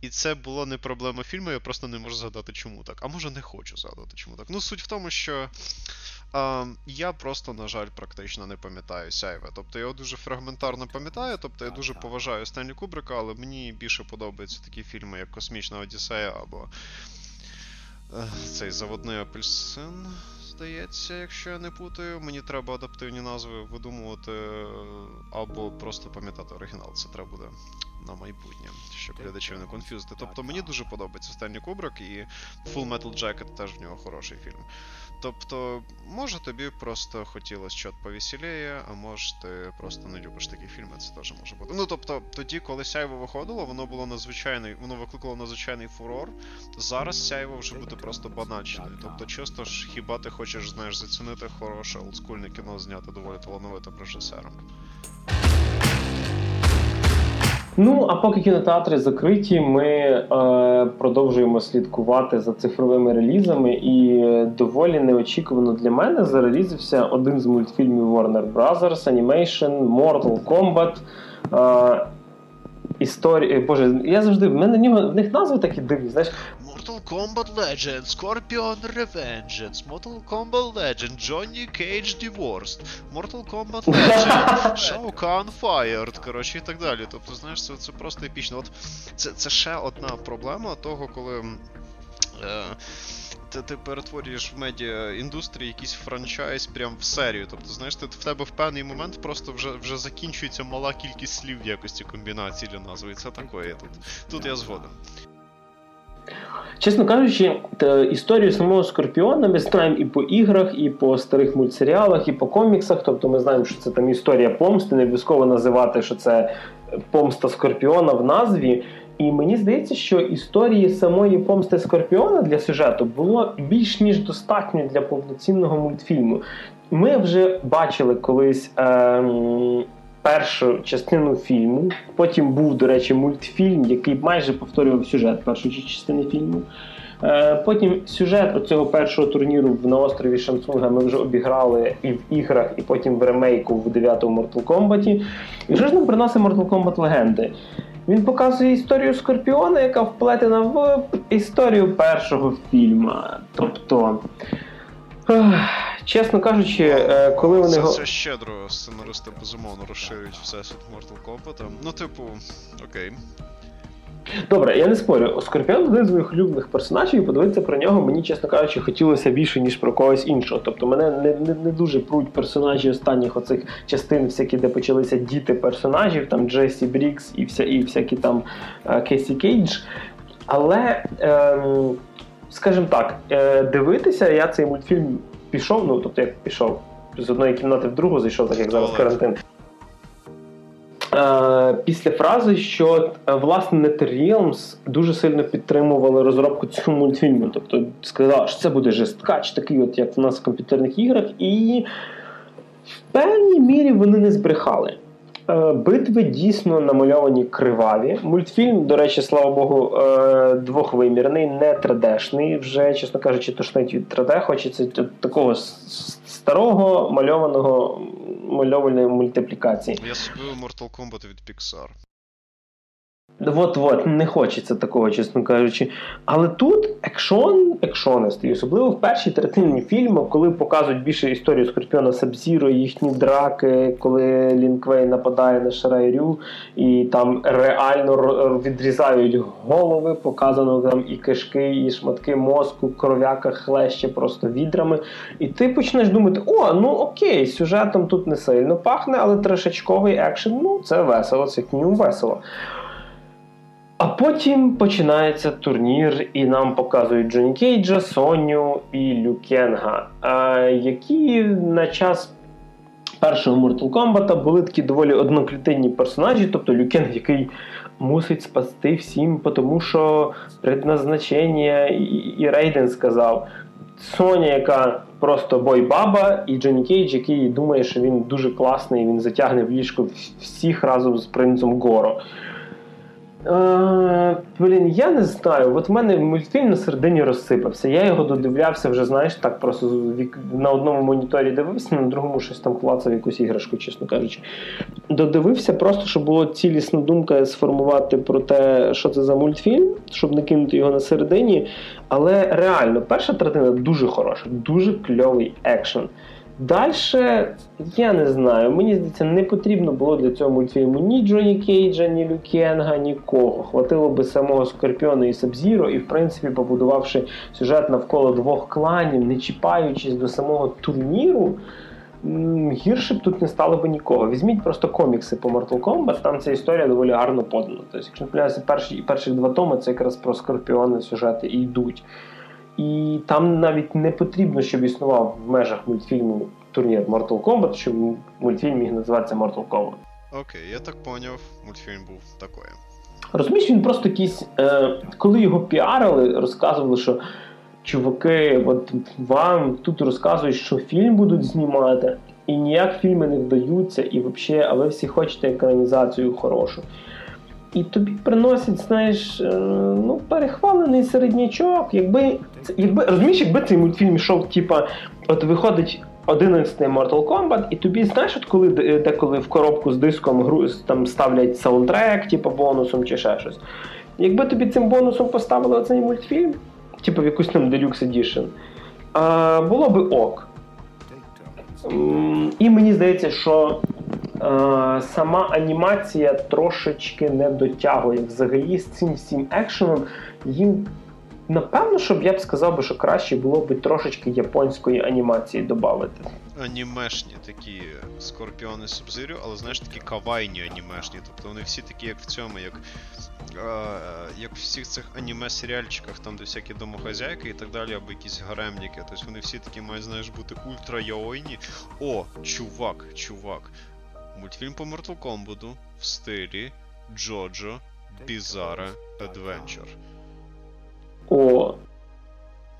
І це було не проблема фільму, я просто не можу згадати, чому так. А може не хочу згадати, чому так. Ну, суть в тому, що а, я просто, на жаль, практично не пам'ятаю Сяйве. Тобто я його дуже фрагментарно пам'ятаю, тобто я дуже поважаю Стенлі Кубрика, але мені більше подобаються такі фільми, як Космічна Одіссея або цей заводний апельсин, здається, якщо я не путаю. Мені треба адаптивні назви видумувати або просто пам'ятати оригінал. Це треба буде на майбутнє, щоб глядачів не конфюзити. Тобто мені дуже подобається останній Кубрик і Full Metal Jacket теж в нього хороший фільм. Тобто, може тобі просто хотілося щось повеселіє, а може ти просто не любиш такі фільми, це теж може бути. Ну тобто, тоді, коли Сяйво виходило, воно було надзвичайний, воно викликало надзвичайний фурор. Зараз Сяйво вже буде просто банальщиною. Тобто, чисто ж хіба ти хочеш, знаєш, зацінити хороше олдскульне кіно зняти доволі талановитим режисером. Ну, а поки кінотеатри закриті, ми е, продовжуємо слідкувати за цифровими релізами, і доволі неочікувано для мене зарелізився один з мультфільмів Warner Bros. Animation Mortal Kombat. Е, Історія, боже, я завжди в мене в них назви такі дивні, знаєш. Mortal Kombat Legend, Scorpion Revengeance, Mortal Kombat Legend, Johnny Cage Divorced, Mortal Kombat Legend, Shao Kahn Fired, коротше, і так далі. Тобто, знаєш, це це просто епічно. От Це це ще одна проблема того, коли. Е, ти, ти перетворюєш в медіа індустрії якийсь франчайз прям в серію. Тобто, знаєш, ти, в тебе в певний момент просто вже вже закінчується мала кількість слів в якості комбінації для назви. І це такое тут. Тут я згоден. Чесно кажучи, історію самого Скорпіона ми знаємо і по іграх, і по старих мультсеріалах, і по коміксах. Тобто ми знаємо, що це там історія помсти, не обов'язково називати, що це помста Скорпіона в назві. І мені здається, що історії самої помсти Скорпіона для сюжету було більш ніж достатньо для повноцінного мультфільму. Ми вже бачили колись. Ем першу частину фільму. Потім був, до речі, мультфільм, який майже повторював сюжет першої частини фільму. Е, потім сюжет цього першого турніру на острові Шансунга ми вже обіграли і в іграх, і потім в ремейку в 9-му Mortal Kombat. І що ж нам приносить Mortal Kombat легенди? Він показує історію Скорпіона, яка вплетена в історію першого фільму. Тобто. Чесно кажучи, е, коли вони Це, це щедро сценаристи безумовно розширюють всесвіт Mortal Kombat. Ну, типу, окей. Добре, я не спорю. Скорпіон один з моїх улюблених персонажів, і подивитися про нього мені, чесно кажучи, хотілося більше, ніж про когось іншого. Тобто мене не не, не дуже пруть персонажі останніх оцих частин, всякі, де почалися діти персонажів, там Джесі Брікс і вся, і всякі там е, Кесі Кейдж. Але, ем, скажімо так, е, дивитися я цей мультфільм пішов, ну тобто як пішов з одної кімнати в другу зайшов, так як зараз карантин. Е, після фрази, що е, власне NetherRealms дуже сильно підтримували розробку цього мультфільму. Тобто сказали, що це буде жесткач, такий, от як в нас в комп'ютерних іграх, і в певній мірі вони не збрехали. Е, битви дійсно намальовані криваві. Мультфільм, до речі, слава Богу, е, двохвимірний, не 3D-шний, Вже, чесно кажучи, тошнить від 3D. Хочеться такого старого мальованого мальовальної мультиплікації. Я собі Mortal Kombat від Pixar. От-от, не хочеться такого, чесно кажучи. Але тут екшон, екшонистий, особливо в першій третині фільму, коли показують більше історію Скорпіона Сабзіро, їхні драки, коли Лінквей нападає на Шарайрю, і там реально відрізають голови, показано там і кишки, і шматки мозку, кров'яка хлеще просто відрами. І ти почнеш думати: о, ну окей, сюжетом тут не сильно пахне, але трешечковий екшен, ну це весело, це кню весело. А потім починається турнір, і нам показують Джонні Кейджа, Соню і Люкенга, які на час першого Mortal Kombat були такі доволі одноклітинні персонажі, тобто Лю Кенг, який мусить спасти всім, тому що предназначення і Рейден сказав. Соня, яка просто бойбаба, і Джонні Кейдж, який думає, що він дуже класний, він затягне в ліжко всіх разом з принцем Горо. Е, Блін, я не знаю. От в мене мультфільм на середині розсипався. Я його додивлявся вже, знаєш, так просто на одному моніторі дивився, на другому щось там клацав якусь іграшку, чесно кажучи. Додивився просто, щоб була цілісна думка сформувати про те, що це за мультфільм, щоб не кинути його на середині. Але реально, перша третина дуже хороша, дуже кльовий екшен. Далі, я не знаю, мені здається, не потрібно було для цього мультфільму ні Джоні Кейджа, ні Люкенга, нікого. Хватило би самого Скорпіона і Сабзіро, і, в принципі, побудувавши сюжет навколо двох кланів, не чіпаючись до самого турніру, гірше б тут не стало би нікого. Візьміть просто комікси по Mortal Kombat, там ця історія доволі гарно подана. Тобто, якщо не помиляюся, перші перших два томи це якраз про Скорпіони сюжети і йдуть. І там навіть не потрібно, щоб існував в межах мультфільму турнір Mortal Kombat, щоб мультфільм міг називатися Mortal Kombat. Окей, я так поняв, мультфільм був такий. Розумієш, він просто якийсь. Е, коли його піарили, розказували, що чуваки, от вам тут розказують, що фільм будуть знімати, і ніяк фільми не вдаються, і взагалі, а ви всі хочете екранізацію хорошу. І тобі приносять, знаєш, е, ну, перехвалений середнячок. Якби якби розумієш, якби цей мультфільм йшов, типа, от виходить 11 Mortal Kombat, і тобі знаєш, от коли деколи в коробку з диском гру там ставлять саундтрек, типу бонусом чи ще щось. Якби тобі цим бонусом поставили оцей мультфільм, типу в якусь там Deluxe Edition, а, було би ок. І мені здається, що Е, сама анімація трошечки не дотягує. Взагалі з цим всім екшеном їм напевно, щоб я б сказав, що краще було б трошечки японської анімації додати. Анімешні такі скорпіони Субзирю, але знаєш такі кавайні анімешні. Тобто вони всі такі, як в цьому, як як в всіх цих аніме-серіальчиках, там де всякі домохозяйки і так далі, або якісь гаремніки. Тобто вони всі такі мають, знаєш, бути ультра яойні. О, чувак, чувак. Мультфільм по Mortal Kombat в стилі Джоджо Bizarre Adventure. О.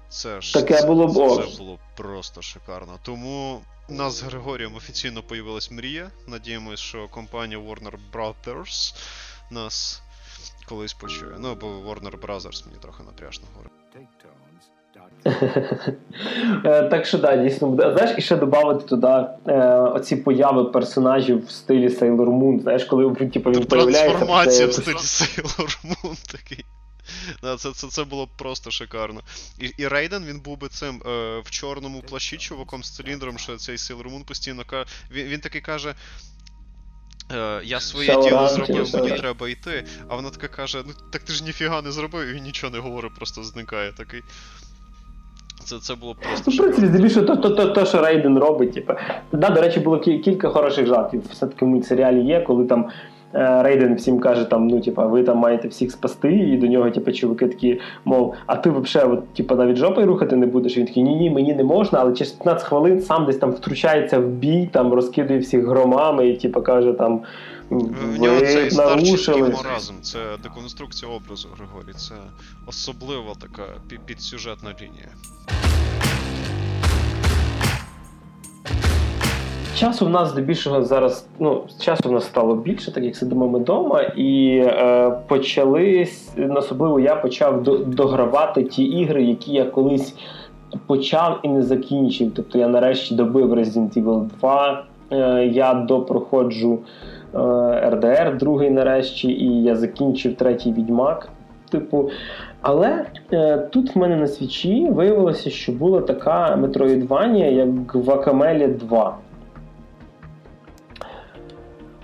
Це ж Таке було б це, це було просто шикарно. Тому у нас з Григорієм офіційно появилась мрія. Надіємось, що компанія Warner Brothers нас колись почує. Ну, бо Warner Brothers мені трохи напряжно говорить. Е, так що да, дійсно буде. Знаєш, і ще додати туди е, оці появи персонажів в стилі Sailor Moon. Знаєш, коли типу, він появляється. Трансформація в стилі Sailor Moon такий. Да, Це це, це було б просто шикарно. І і Рейден він був би цим е, в чорному плащі чуваком з циліндром, що цей Sailor Moon постійно каже. Він, він таки каже. Е, я своє діло зробив, мені треба йти. А вона така каже: ну так ти ж ніфіга не зробив, і він нічого не говорить, просто зникає такий. Це це було просто. Ну, в принципі, здебільшого то, то, то, то, що Рейден робить. Типу. Да, До речі, було кілька хороших жартів. Все-таки в мультсеріалі є, коли там Е, Рейден всім каже, там, ну, типа, ви там маєте всіх спасти, і до нього, типа, чуваки такі, мов, а ти взагалі, от, типа, навіть жопою рухати не будеш. І він такий, ні, ні, мені не можна, але через 15 хвилин сам десь там втручається в бій, там розкидує всіх громами і типа каже там. В нього цей старчий маразм, це деконструкція образу Григорій, це особлива така підсюжетна лінія. Часу в нас здебільшого зараз ну, часу в нас стало більше, так як сидимо ми вдома, і е, почали особливо я почав догравати ті ігри, які я колись почав і не закінчив. Тобто я нарешті добив Resident Evil 2, е, я допроходжу е, RDR, другий нарешті, і я закінчив третій відьмак. Типу, але е, тут в мене на свічі виявилося, що була така метроїдванія, як Guacamele 2.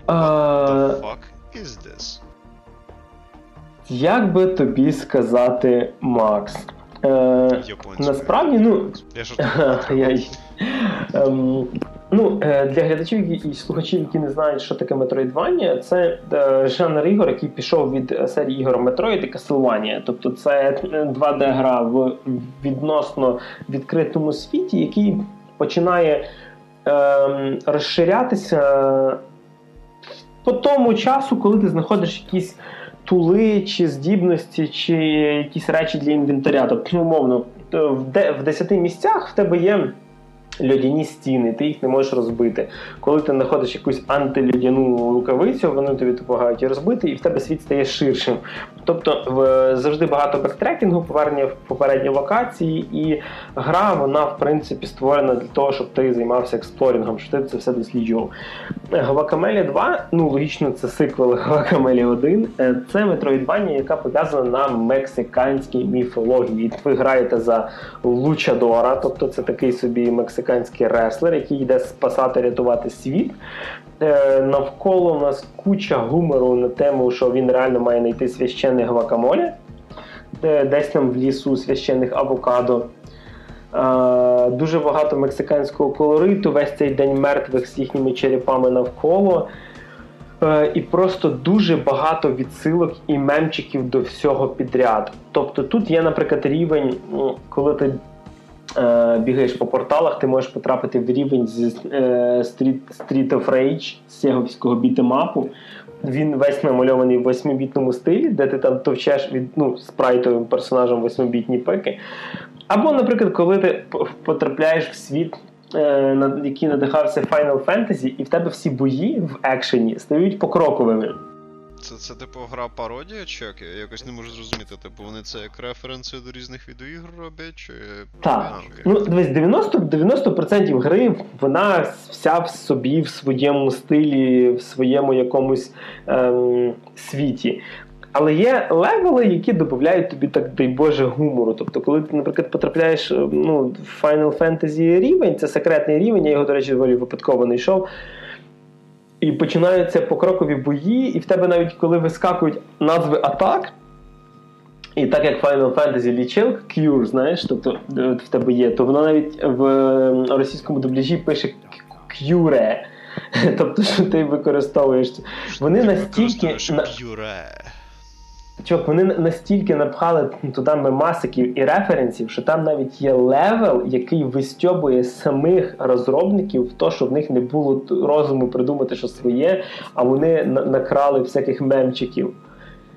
What the fuck is this? Як би тобі сказати, Макс? Е, Насправді, ну. Я Ну, е, Для глядачів і слухачів, які не знають, що таке Метроїдванія, це е, жанр ігор, який пішов від серії ігор Метроїд і Castlevania. Тобто це 2D-гра в відносно відкритому світі, який починає ем, розширятися по тому часу, коли ти знаходиш якісь тули, чи здібності, чи якісь речі для інвентаря. Тобто, умовно, в 10 місцях в тебе є льодяні стіни, ти їх не можеш розбити. Коли ти знаходиш якусь антилюдяну рукавицю, вони тобі допомагають її розбити, і в тебе світ стає ширшим. Тобто в, завжди багато бектрекінгу, повернення в попередні локації, і гра вона в принципі створена для того, щоб ти займався експлорінгом, щоб ти це все досліджував. Гвакамелі 2, ну логічно, це сиквел Гвакамелі 1. Е, це метроїдвання, яка пов'язана на мексиканській міфології. Ви граєте за Лучадора, тобто це такий собі мексиканський мексиканський реслер, який йде спасати, рятувати світ. Е, навколо у нас куча гумору на тему, що він реально має знайти священний гвакамолі, десь там в лісу священних авокадо. Е, дуже багато мексиканського колориту, весь цей день мертвих з їхніми черепами навколо. Е, і просто дуже багато відсилок і мемчиків до всього підряд. Тобто тут є, наприклад, рівень, коли ти бігаєш по порталах, ти можеш потрапити в рівень з е, Street, Street of Rage з сєговського бітемапу. Він весь намальований в восьмибітному стилі, де ти там товчеш від ну, спрайтовим персонажем восьмибітні пики. Або, наприклад, коли ти потрапляєш в світ, е, який надихався Final Fantasy, і в тебе всі бої в екшені стають покроковими. Це, це типу, гра пародія, чи як? Я якось не можу зрозуміти. Типу, вони це як референси до різних відеоігр роблять, чи. Так. Ну, дивись, 90% 90% гри, вона вся в собі, в своєму стилі, в своєму якомусь ем, світі. Але є левели, які додають тобі, так дай Боже, гумору. Тобто, коли ти, наприклад, потрапляєш ну, в Final Fantasy рівень, це секретний рівень, я його, до речі, доволі випадково знайшов. І починаються покрокові бої, і в тебе навіть коли вискакують назви атак, І так як Final Fantasy лічилка Cure, знаєш, тобто в тебе є, то вона навіть в російському дубляжі пише Cure. Тобто, що ти використовуєш. Вони Ти настільки. використовуєш на-. Чувак, вони настільки напхали туди мемасиків і референсів, що там навіть є level, який вистьобує самих розробників в то, що в них не було розуму придумати що своє, а вони накрали всяких мемчиків.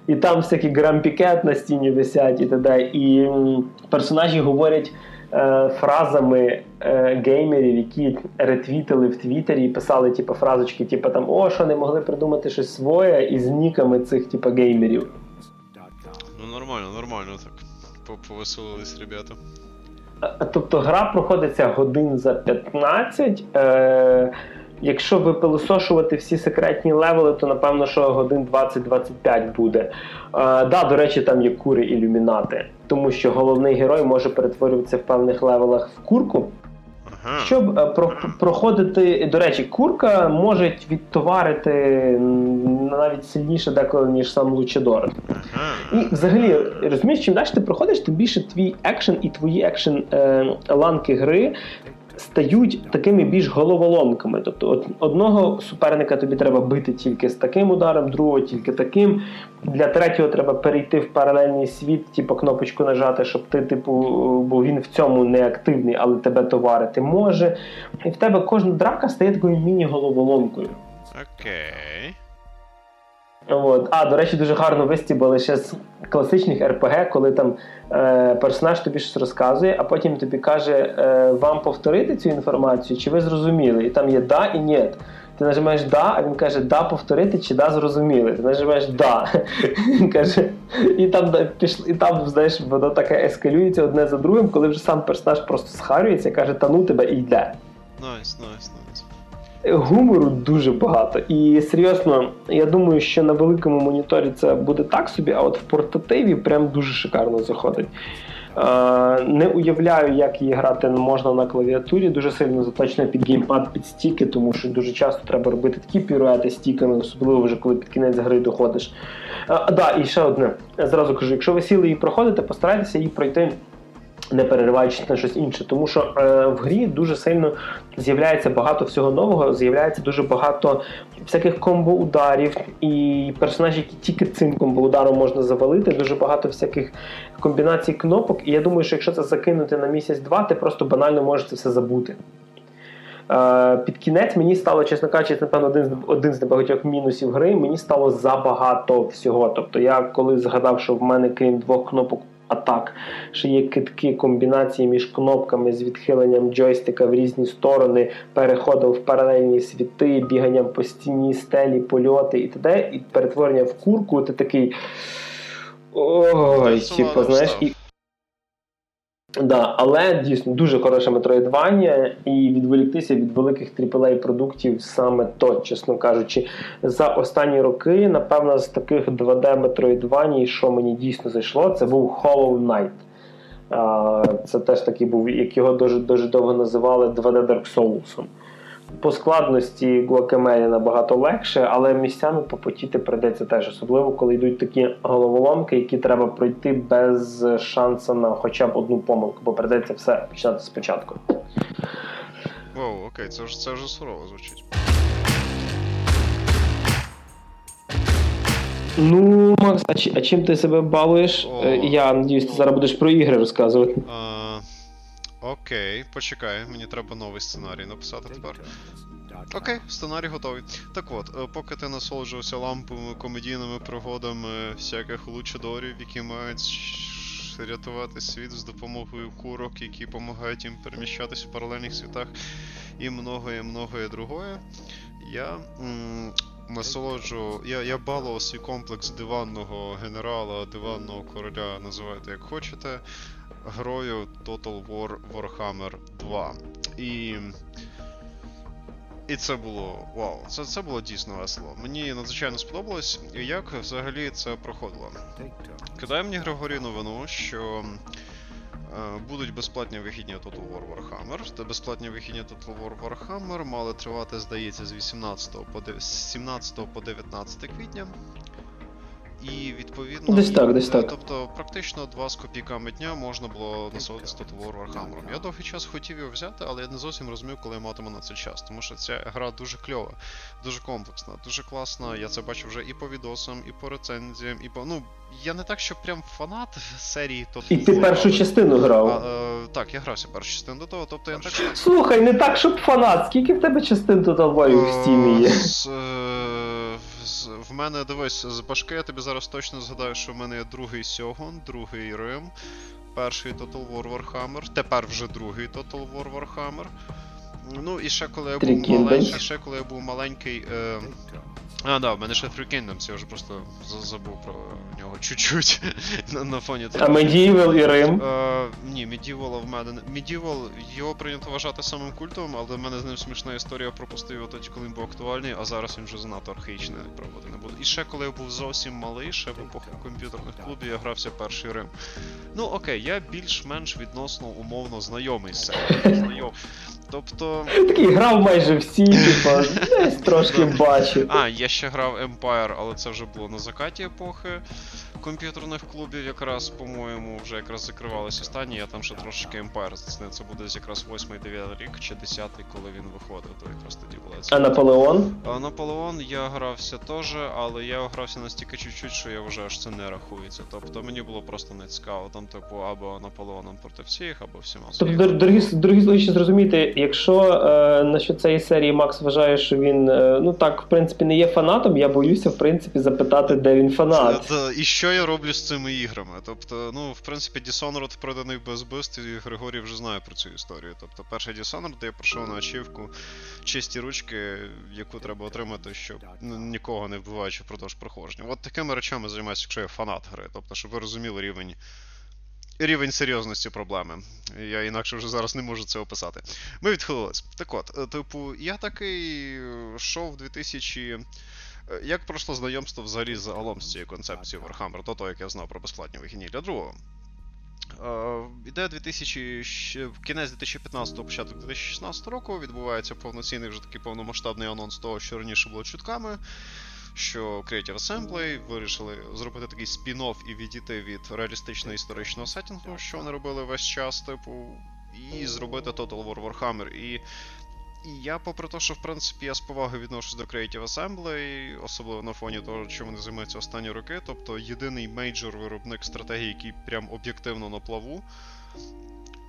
І там всякі Grumpy Cat на стіні висять і т.д. І персонажі говорять е, фразами е, геймерів, які ретвітили в Твіттері і писали типу, фразочки, типу там о, що не могли придумати щось своє із ніками цих типу, геймерів. Нормально, нормально так. Повеселились ребята. Тобто гра проходиться годин за 15. Е, якщо випилосошувати всі секретні левели, то напевно, що годин 20-25 буде. Е, да, до речі, там є кури ілюмінати, тому що головний герой може перетворюватися в певних левелах в курку. Щоб е, про, проходити, до речі, курка може відтоварити навіть сильніше деколи, ніж сам Лучидор. І взагалі, розумієш, чим далі ти проходиш, тим більше твій екшен і твої екшен е, ланки гри стають такими більш головоломками. Тобто, одного суперника тобі треба бити тільки з таким ударом, другого тільки таким. Для третього треба перейти в паралельний світ, типу кнопочку нажати, щоб ти, типу, бо він в цьому не активний, але тебе товарити може. І в тебе кожна драка стає такою міні-головоломкою. Окей. От. А, до речі, дуже гарно вистібали ще з класичних РПГ, коли там е, персонаж тобі щось розказує, а потім тобі каже е, вам повторити цю інформацію, чи ви зрозуміли? І там є да і ні. Ти нажимаєш да, а він каже да повторити чи да зрозуміли. Ти нажимаєш да. Він каже, і там і там, знаєш, воно таке ескалюється одне за другим, коли вже сам персонаж просто схарюється, каже, та ну тебе і йде. Nice, nice, nice. Гумору дуже багато. І серйозно, я думаю, що на великому моніторі це буде так собі, а от в портативі прям дуже шикарно заходить. Е, не уявляю, як її грати можна на клавіатурі. Дуже сильно заточена під геймпад, під стіки, тому що дуже часто треба робити такі піруети стіками, особливо вже коли під кінець гри доходиш. А, да, і ще одне. Зразу кажу: якщо ви сіли її проходите, постарайтеся її пройти не перериваючись на щось інше, тому що е, в грі дуже сильно з'являється багато всього нового, з'являється дуже багато всяких комбо-ударів, і персонажі, які тільки цим комбо-ударом можна завалити, дуже багато всяких комбінацій кнопок. І я думаю, що якщо це закинути на місяць-два, ти просто банально можеш це все забути. Е, Під кінець мені стало, чесно кажучи, напевно, один з один з небагатьох мінусів гри. Мені стало забагато всього. Тобто, я коли згадав, що в мене крім двох кнопок атак, ще є китки комбінації між кнопками з відхиленням джойстика в різні сторони, переходом в паралельні світи, біганням по стіні, стелі, польоти і т.д. і перетворення в курку, ти такий. Ой, типу, знаєш, і. Да, але дійсно дуже хороше метроїдвання, і відволіктися від великих AAA продуктів саме то, чесно кажучи, за останні роки, напевно, з таких 2D метроїдвань, що мені дійсно зайшло, це був Hollow Knight. Це теж такий був, як його дуже дуже довго називали 2D Dark Souls. По складності Guacamele набагато легше, але місцями попотіти прийдеться теж, особливо коли йдуть такі головоломки, які треба пройти без шансу на хоча б одну помилку, бо прийдеться все починати спочатку. Воу, окей, це вже це вже сурово звучить. Ну, Макс, а, а чим ти себе балуєш? Е, Я надіюсь, ти зараз будеш про ігри розказувати. А, окей, почекай, мені треба новий сценарій написати тепер. Окей, сценарій готовий. Так от, е, поки ти насолоджувався ламповими комедійними пригодами всяких лучадорів, які мають рятувати світ з допомогою курок, які допомагають їм переміщатися в паралельних світах, і многое другое, я насолоджу. Я, я балував свій комплекс диванного генерала, диванного короля, називайте як хочете, грою Total War Warhammer 2. І. І це було вау, це, це було дійсно весело. Мені надзвичайно сподобалось, і як взагалі це проходило. Кидає мені Григорій новину, що е, будуть безплатні вихідні Total War Warhammer. Та безплатні вихідні Total War Warhammer мали тривати, здається, з 18 по, 17 по 19 квітня. І відповідно. Десь так, десь так. Тобто, практично два з копійками дня можна було насолодитися War Warhammer. Я довгий час хотів його взяти, але я не зовсім розумів, коли я матиму на це час. Тому що ця гра дуже кльова, дуже комплексна, дуже класна. Я це бачу вже і по відосам, і по рецензіям, і по. Ну, я не так, що прям фанат серії Total І ти першу частину грав. А, е, так, я грався першу частину до того, тобто я не так. що- Слухай, не так, щоб фанат. Скільки в тебе частин Total War в стімі є? Е, з, е, з- В мене дивись, з башки я тобі зараз точно згадаю, що в мене є другий Сьогон, другий Рим, перший Total War Warhammer, тепер вже другий Total War Warhammer. Ну і ще коли я був маленький, ще коли я був маленький. Е... А, да, в мене ще Three Kingdoms, я вже просто забув про нього чуть-чуть на, на фоні А Medieval і Рим. Е, ні, Medieval в мене. не- Medieval його прийнято вважати самим культовим, але в мене з ним смішна історія пропустив його тоді, коли він був актуальний, а зараз він вже занадто архаїчний проводити не буду. І ще коли я був зовсім малий, ще в епоху комп'ютерних клубів, я грався перший Рим. Ну окей, я більш-менш відносно умовно знайомий з цим. Тобто. Такий грав майже всі, типа, десь трошки бачив. А, я ще грав Empire, але це вже було на закаті епохи комп'ютерних клубів, якраз, по-моєму, вже якраз закривалися останні, я там ще трошечки Empire зацінив. Це буде десь якраз 8-9 рік чи 10 коли він виходив, то якраз тоді була ця. А Наполеон? А Наполеон я грався теж, але я грався настільки чуть-чуть, що я вважаю, що це не рахується. Тобто мені було просто не цікаво. Там, типу, або Наполеоном проти всіх, або всіма Тобто, своїми. дорогі, дорогі слухачі, зрозуміти, якщо е, насчет цієї серії Макс вважає, що він е, ну так, в принципі, не є фанатом, я боюся, в принципі, запитати, де він фанат. Та, і що я роблю з цими іграми? Тобто, ну, в принципі, Dishonored проданий без бст, і Григорій вже знає про цю історію. Тобто, перший Dishonored я пройшов на ачівку чисті ручки, яку треба отримати, щоб нікого не вбиваючи впродовж проходження. От такими речами займаюся, якщо я фанат гри. Тобто, щоб ви розуміли рівень. Рівень серйозності проблеми. Я інакше вже зараз не можу це описати. Ми відхилились. Так от, е, типу, я такий е, йшов 2000. Е, Як пройшло знайомство взагалі загалом з цією концепцією Warhammer, до того, як я знав про безплатні вихідні для другого. Е, Іде 2000, кінець 2015 початок 2016 року відбувається повноцінний вже такий повномасштабний анонс того, що раніше було чутками. Що Creative Assembly вирішили зробити такий спін-офф і відійти від реалістичного історичного сеттінгу, що вони робили весь час, типу, і зробити Total War Warhammer. І і я, попри те, що в принципі я з повагою відношусь до Creative Assembly, особливо на фоні того, чим вони займаються останні роки, тобто єдиний мейджор виробник стратегії, який прям об'єктивно на плаву.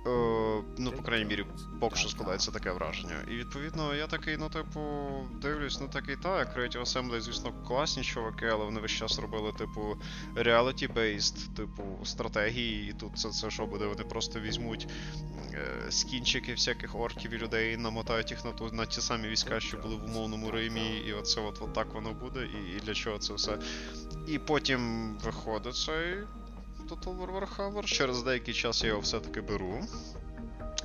Е, ну, по крайній мірі, поки що складається таке враження. І відповідно, я такий, ну, типу, дивлюсь, ну такий так, Creative Assembly, звісно, класні чуваки, але вони весь час робили, типу, reality-based, типу, стратегії, і тут це, це що буде, вони просто візьмуть е, скінчики всяких орків і людей, намотають їх на, ту, на ті самі війська, що були в умовному Римі, і оце от, от так воно буде, і, і для чого це все. І потім виходить цей Total War Warhammer. Через деякий час я його все-таки беру.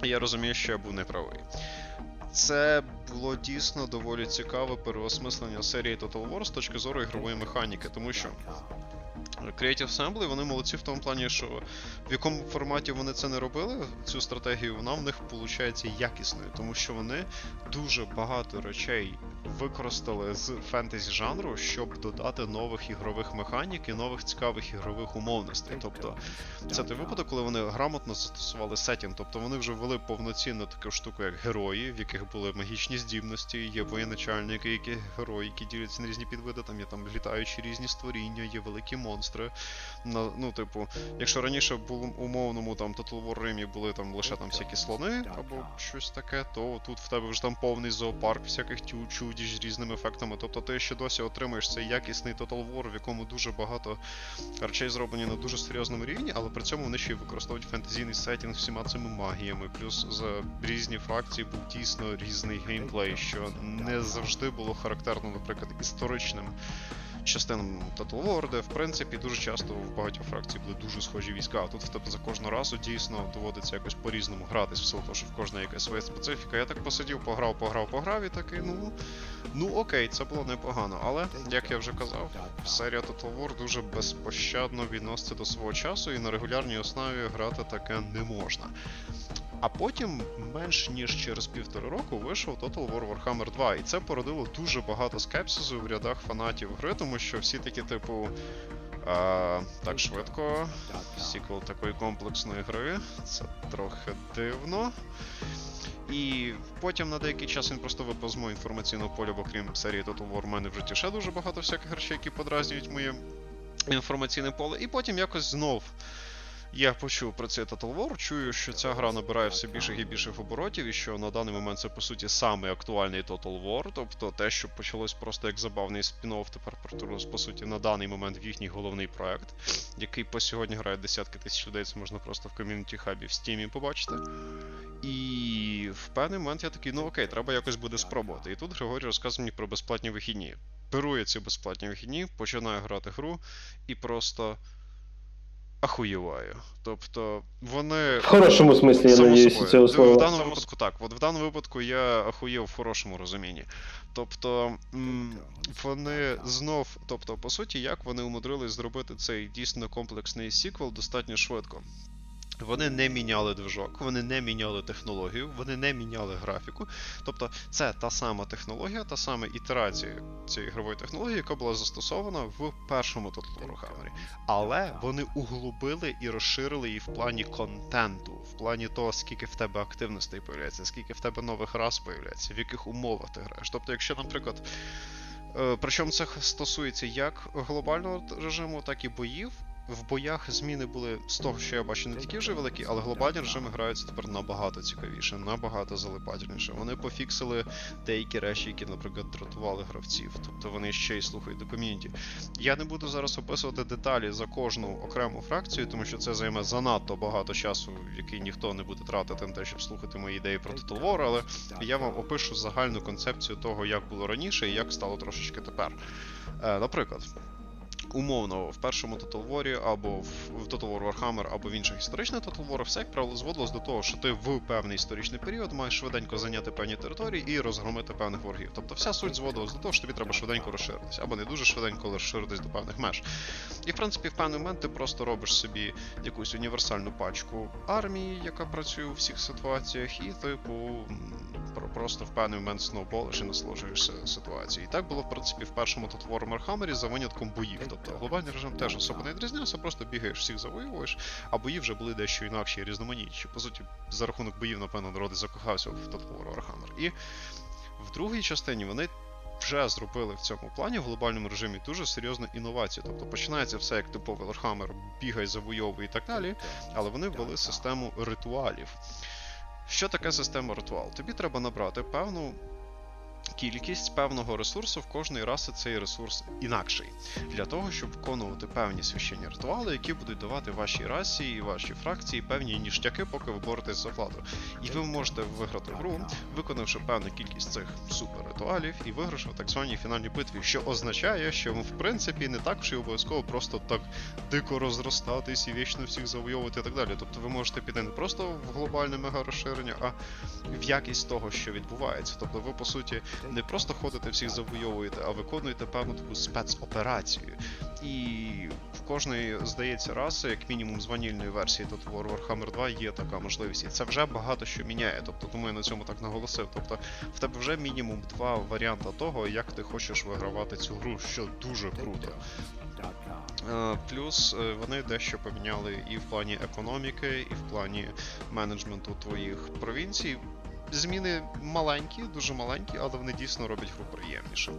Я розумію, що я був неправий. Це було дійсно доволі цікаве переосмислення серії Total War з точки зору ігрової механіки, тому що Creative Assembly, вони молодці в тому плані, що в якому форматі вони це не робили, цю стратегію, вона в них виходить якісною, тому що вони дуже багато речей використали з фентезі жанру, щоб додати нових ігрових механік і нових цікавих ігрових умовностей. Тобто, це той випадок, коли вони грамотно застосували сетінг, тобто вони вже ввели повноцінну таку штуку, як герої, в яких були магічні здібності, є воєначальники, які герої, які діляться на різні підвиди, там є там літаючі різні створіння, є великі монстри. На, ну, типу, якщо раніше в умовному там Total War Римі були там лише там всякі слони або щось таке, то тут в тебе вже там повний зоопарк всяких тю чудіж з різними ефектами. Тобто ти ще досі отримаєш цей якісний Total War, в якому дуже багато речей зроблені на дуже серйозному рівні, але при цьому вони ще й використовують фентезійний сетінг всіма цими магіями. Плюс за різні фракції був дійсно різний геймплей, що не завжди було характерно, наприклад, історичним частинам Total в принципі дуже часто в багатьох фракцій були дуже схожі війська. А тут в тебе за кожного разу дійсно доводиться якось по-різному гратись, в силу того, що в кожної якась своя специфіка. Я так посидів, пограв, пограв, пограв і такий, ну. Ну окей, це було непогано. Але, як я вже казав, серія Total War дуже безпощадно відноситься до свого часу, і на регулярній основі грати таке не можна. А потім, менш ніж через півтора року, вийшов Total War Warhammer 2, і це породило дуже багато скепсису в рядах фанатів гри, тому що всі такі, типу. А, Так швидко. Сіквел такої комплексної гри. Це трохи дивно. І потім на деякий час він просто випав мого інформаційного поля, бо крім серії Total War, в мене в житті ще дуже багато всяких речей, які подразнюють моє інформаційне поле. І потім якось знов я почув про цей Total War, чую, що ця гра набирає все більших і більших оборотів, і що на даний момент це по суті самий актуальний Total War, тобто те, що почалось просто як забавний спін-офф, тепер притулилось, по суті на даний момент в їхній головний проект, який по сьогодні грає десятки тисяч людей, це можна просто в ком'юніті хабі в стімі побачити. І в певний момент я такий, ну окей, треба якось буде спробувати. І тут Григорій розказує мені про безплатні вихідні. Беру я ці безплатні вихідні, починаю грати гру і просто ахуєваю. Тобто вони. В хорошому смислі, я надіюся, цього слова. В даному випадку так. От в даному випадку я ахуєв в хорошому розумінні. Тобто вони знов, тобто, по суті, як вони умудрились зробити цей дійсно комплексний сіквел достатньо швидко. Вони не міняли движок, вони не міняли технологію, вони не міняли графіку. Тобто це та сама технологія, та сама ітерація цієї ігрової технології, яка була застосована в першому Total Warhammer. Але вони углубили і розширили її в плані контенту, в плані того, скільки в тебе активностей появляється, скільки в тебе нових рас появляється, в яких умовах ти граєш. Тобто, якщо, наприклад. Е, причому це стосується як глобального режиму, так і боїв в боях зміни були з того, що я бачу, не такі вже великі, але глобальні режими граються тепер набагато цікавіше, набагато залипательніше. Вони пофіксили деякі речі, які, наприклад, дратували гравців. Тобто вони ще й слухають до ком'юніті. Я не буду зараз описувати деталі за кожну окрему фракцію, тому що це займе занадто багато часу, який ніхто не буде тратити на те, щоб слухати мої ідеї про Total War, але я вам опишу загальну концепцію того, як було раніше і як стало трошечки тепер. Е, наприклад умовно в першому Total War або в Total War Warhammer, або в інших історичних Total War, все як правило зводилось до того, що ти в певний історичний період маєш швиденько зайняти певні території і розгромити певних ворогів. Тобто вся суть зводилась до того, що тобі треба швиденько розширитися, або не дуже швиденько розширитись до певних меж. І в принципі, в певний момент ти просто робиш собі якусь універсальну пачку армії, яка працює у всіх ситуаціях, і типу просто в певний момент сноуболиш і насолоджуєшся ситуацією. І так було в принципі в першому Total War Warhammer за винятком боїв. Тобто глобальний режим теж особо не відрізнявся, просто бігаєш, всіх завоюєш, а бої вже були дещо інакші і різноманітніші. По суті, за рахунок боїв, напевно, народ закохався в Total War Warhammer. І в другій частині вони. Вже зробили в цьому плані в глобальному режимі дуже серйозну інновацію. Тобто починається все як типовий Warhammer, бігай, завойовуй і так далі, але вони ввели систему ритуалів. Що таке система ритуал? Тобі треба набрати певну кількість певного ресурсу в кожної раси цей ресурс інакший, для того, щоб виконувати певні священні ритуали, які будуть давати вашій расі і вашій фракції певні ніштяки, поки ви боретесь за владу. І ви можете виграти гру, виконавши певну кількість цих супер-ритуалів і вигравши в так званій фінальній битві, що означає, що в принципі, не так що обов'язково просто так дико розростатись і вічно всіх завойовувати і так далі. Тобто ви можете піти не просто в глобальне мега розширення, а в якість того, що відбувається. Тобто, ви по суті не просто ходите всіх завойовуєте, а виконуєте певну таку спецоперацію. І в кожної, здається, раси, як мінімум з ванільної версії тут War Warhammer 2 є така можливість. І це вже багато що міняє. Тобто, тому я на цьому так наголосив. Тобто, в тебе вже мінімум два варіанти того, як ти хочеш вигравати цю гру, що дуже круто. Е, плюс е, вони дещо поміняли і в плані економіки, і в плані менеджменту твоїх провінцій. Зміни маленькі, дуже маленькі, але вони дійсно роблять гру приємніше.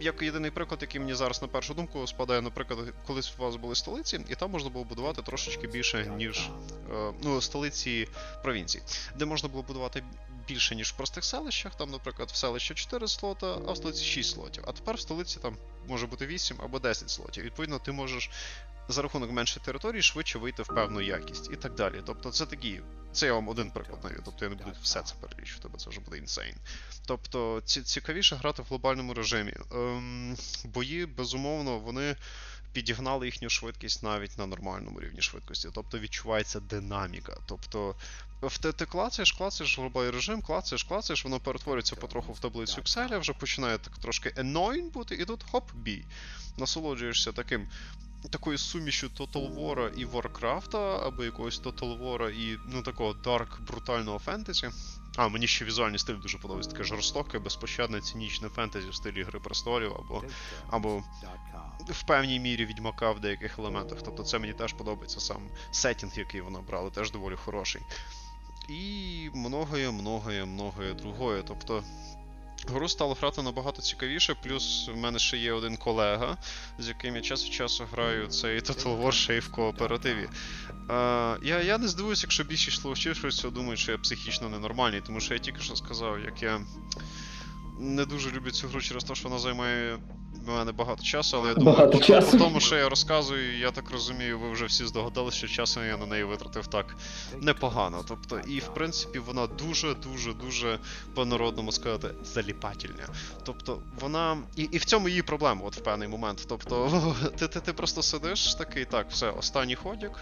Як єдиний приклад, який мені зараз на першу думку спадає, наприклад, колись у вас були столиці, і там можна було будувати трошечки більше, ніж е, ну, столиці провінції, де можна було будувати більше, ніж в простих селищах. Там, наприклад, в селищі 4 слота, а в столиці 6 слотів. А тепер в столиці там може бути 8 або 10 слотів. Відповідно, ти можеш за рахунок меншої території швидше вийти в певну якість і так далі. Тобто, це такі. Це я вам один приклад навів, тобто я не буду все це перелічувати, бо це вже буде insane. Тобто ці, цікавіше грати в глобальному режимі. Ем, Бої, безумовно, вони підігнали їхню швидкість навіть на нормальному рівні швидкості. Тобто відчувається динаміка. Тобто в ти клацаєш, клацаєш глобальний режим, клацаєш, клацаєш, воно перетворюється потроху в таблицю Excel, вже починає так трошки annoying бути, і тут хоп, бій. Насолоджуєшся таким такою сумішю Total War і Warcraft, або якогось Total War і ну такого дарк брутального фентезі. А, мені ще візуальний стиль дуже подобається. Таке жорстоке, безпощадне, цинічне фентезі в стилі Гри престолів, або або в певній мірі відьмака в деяких елементах. Тобто це мені теж подобається сам сетінг, який вони брали, теж доволі хороший. І многое, многое, многое другое. Тобто Гру стало грати набагато цікавіше, плюс в мене ще є один колега, з яким я час від часу граю цей Total War ще в кооперативі. А, я я не здивуюся, якщо більшість слухачів думають, що я психічно ненормальний, тому що я тільки що сказав, як я не дуже люблю цю гру через те, що вона займає в мене багато часу, але я думаю, по, часу. по тому, що я розказую, я так розумію, ви вже всі здогадали, що часом я на неї витратив так непогано. Тобто, і в принципі вона дуже-дуже дуже по-народному сказати заліпательня. Тобто, вона. І і в цьому її проблема, от в певний момент. Тобто, ти ти, ти просто сидиш такий, так, все, останній ходік,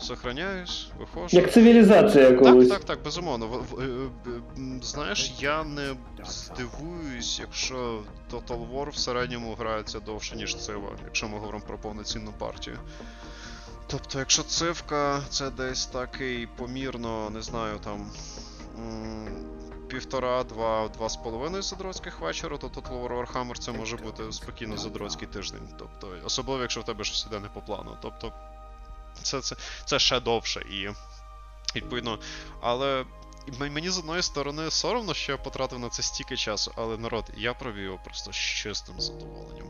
сохраняєш, виходиш. Як цивілізація якогось. Так, так, так, безумовно. Е, знаєш, я не здивуюсь, якщо Total War в середньому грається довше, ніж цива, якщо ми говоримо про повноцінну партію. Тобто, якщо цивка це десь такий помірно, не знаю, там. Півтора-два, два з половиною задроцьких вечора, то Total War Warhammer це може бути спокійно задроцький тиждень. Тобто, особливо, якщо в тебе щось іде не по плану. Тобто, це це, це ще довше і. Відповідно, але Мені з одної сторони соромно, що я потратив на це стільки часу, але народ, я провів його просто з чистим задоволенням.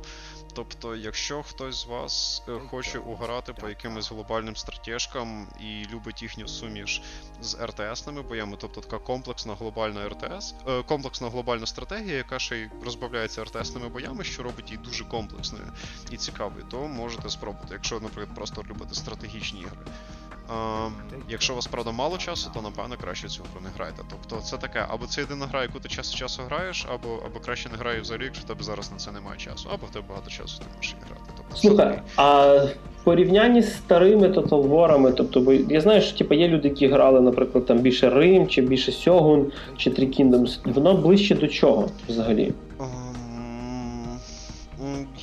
Тобто, якщо хтось з вас е, хоче угорати по якимось глобальним стратежкам і любить їхню суміш з РТС-ними боями, тобто така комплексна глобальна РТС, е, комплексна глобальна стратегія, яка ще й розбавляється РТС-ними боями, що робить її дуже комплексною і цікавою, то можете спробувати, якщо, наприклад, просто любите стратегічні ігри. Якщо у вас, правда, мало часу, то напевно краще цю гру не грайте. Тобто це таке, або це єдина гра, яку ти час від часу граєш, або або краще не грає взагалі, якщо в тебе зараз на це немає часу, або в тебе багато часу ти можеш грати. Тобто, Слухай, а в порівнянні з старими War, тобто, бо я знаю, що типу, є люди, які грали, наприклад, там більше Рим, чи більше Сьогун, чи Three Kingdoms, воно ближче до чого взагалі?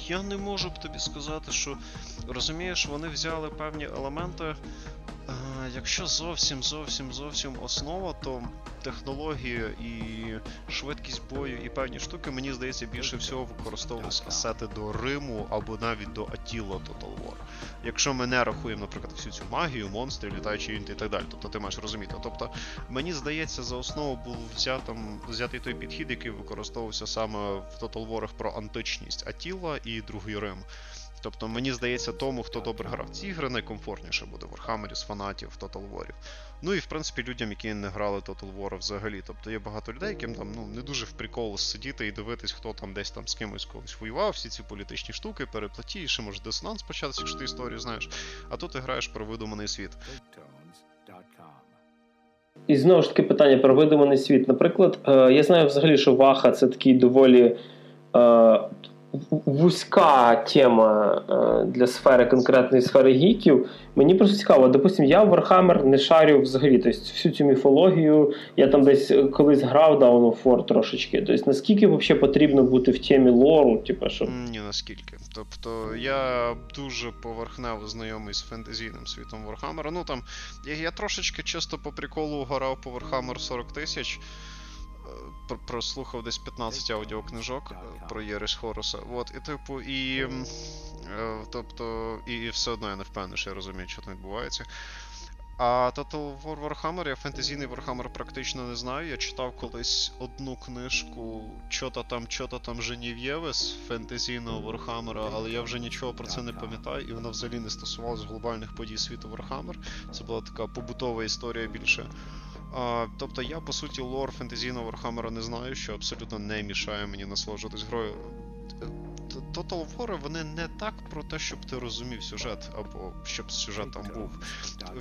Я не можу б тобі сказати, що розумієш, вони взяли певні елементи Якщо зовсім зовсім зовсім основа, то технології і швидкість бою і певні штуки, мені здається, більше всього використовувалися асети до Риму або навіть до Атіла Total War. Якщо ми не рахуємо, наприклад, всю цю магію, монстри, літаючі юніти і так далі, тобто ти маєш розуміти. Тобто, мені здається, за основу був взятим, взятий той підхід, який використовувався саме в Total War про античність Атіла і Другий Рим. Тобто, мені здається, тому, хто добре грав ці ігри, найкомфортніше буде в Warhammer з фанатів Total War. Ну і в принципі людям, які не грали Total War взагалі. Тобто є багато людей, яким там ну не дуже в прикол сидіти і дивитись, хто там десь там з кимось колись воював, всі ці політичні штуки, переплаті, і ще може дисонанс початися, якщо ти історію знаєш. А тут ти граєш про видуманий світ. І знову ж таки питання про видуманий світ. Наприклад, е, я знаю взагалі, що Ваха це такий доволі. Вузька тема е, для сфери конкретної сфери гіків. Мені просто цікаво, допустим, я в Warhammer не шарю взагалі. Тобто всю цю міфологію я там десь колись грав Down of War трошечки. Тобто, наскільки взагалі потрібно бути в темі лору? Типу, що... Ні, наскільки. Тобто я дуже поверхнево знайомий з фентезійним світом Warhammer. Ну там я, я трошечки чисто по приколу грав по Warhammer 40 тисяч прослухав десь 15 аудіокнижок е, про Єрис Хоруса. От, і типу, і. Е, тобто, і все одно я не впевнений, що я розумію, що там відбувається. А Total War Warhammer, я фентезійний Warhammer практично не знаю. Я читав колись одну книжку чота там, чота там Женів'єви з фентезійного Warhammer, але я вже нічого про це не пам'ятаю, і вона взагалі не стосувалась глобальних подій світу Warhammer. Це була така побутова історія більше. Тобто я, по суті, лор фентезійного Warhammer не знаю, що абсолютно не мішає мені насолоджуватись грою. Total War вони не так про те, щоб ти розумів сюжет, або щоб сюжет там був.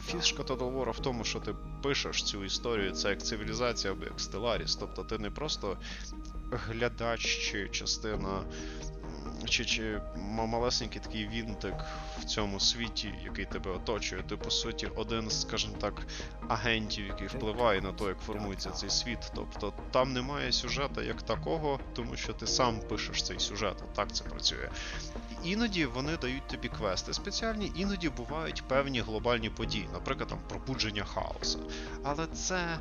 Фішка Total War в тому, що ти пишеш цю історію, це як цивілізація або як Stellaris. Тобто ти не просто глядач чи частина чи чи малесенький такий вінтик в цьому світі, який тебе оточує. Ти, по суті, один з, скажімо так, агентів, який впливає на те, як формується цей світ. Тобто там немає сюжета як такого, тому що ти сам пишеш цей сюжет. Так це працює. Іноді вони дають тобі квести спеціальні, іноді бувають певні глобальні події, наприклад, там пробудження хаоса. Але це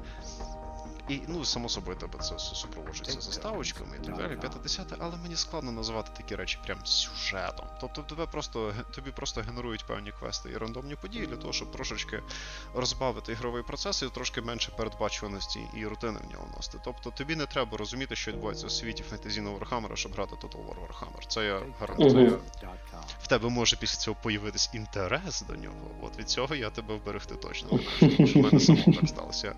І ну, само собою тебе це супроводжується заставочками і так далі, 50 але мені складно називати такі речі прям сюжетом. Тобто тебе просто тобі просто генерують певні квести і рандомні події для того, щоб трошечки розбавити ігровий процес і трошки менше передбачуваності і рутини в нього носити. Тобто тобі не треба розуміти, що відбувається у світі фентезійного Warhammer, щоб грати Total War Warhammer. Це я гарантую. В тебе може після цього появитись інтерес до нього. От від цього я тебе вберегти точно. В мене самому так сталося.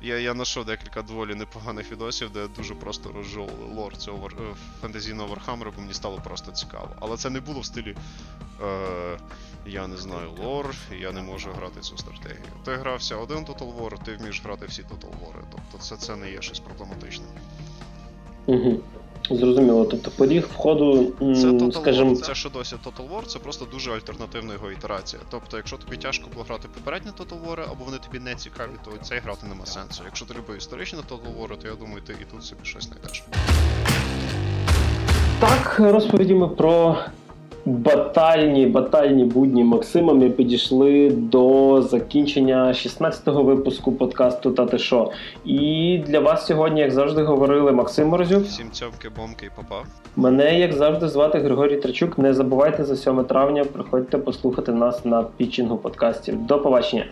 Я я знайшов декілька доволі непоганих відосів, де дуже просто розжовували лор цього. Е, фентезійного Вархаммера, бо мені стало просто цікаво. Але це не було в стилі. Е... Я не знаю лор, я не можу грати цю стратегію. Ти грався один Total War, ти вмієш грати всі Total War. Тобто це це не є щось проблематичне. Угу. Зрозуміло, тобто поріг входу. Це Total скажімо... War, це що досі Total War, це просто дуже альтернативна його ітерація. Тобто, якщо тобі тяжко було грати попередні Total War, або вони тобі не цікаві, то цей грати нема сенсу. Якщо ти любив історичні Total War, то я думаю, ти і тут собі щось знайдеш. Так, розповіді ми про батальні батальні будні Максима ми підійшли до закінчення 16-го випуску подкасту «Та ти шо?». І для вас сьогодні, як завжди, говорили Максим Морозюк. Всім цьомки, бомки і папа. Мене, як завжди, звати Григорій Трачук. Не забувайте за 7 травня. Приходьте послухати нас на пітчингу подкастів. До побачення.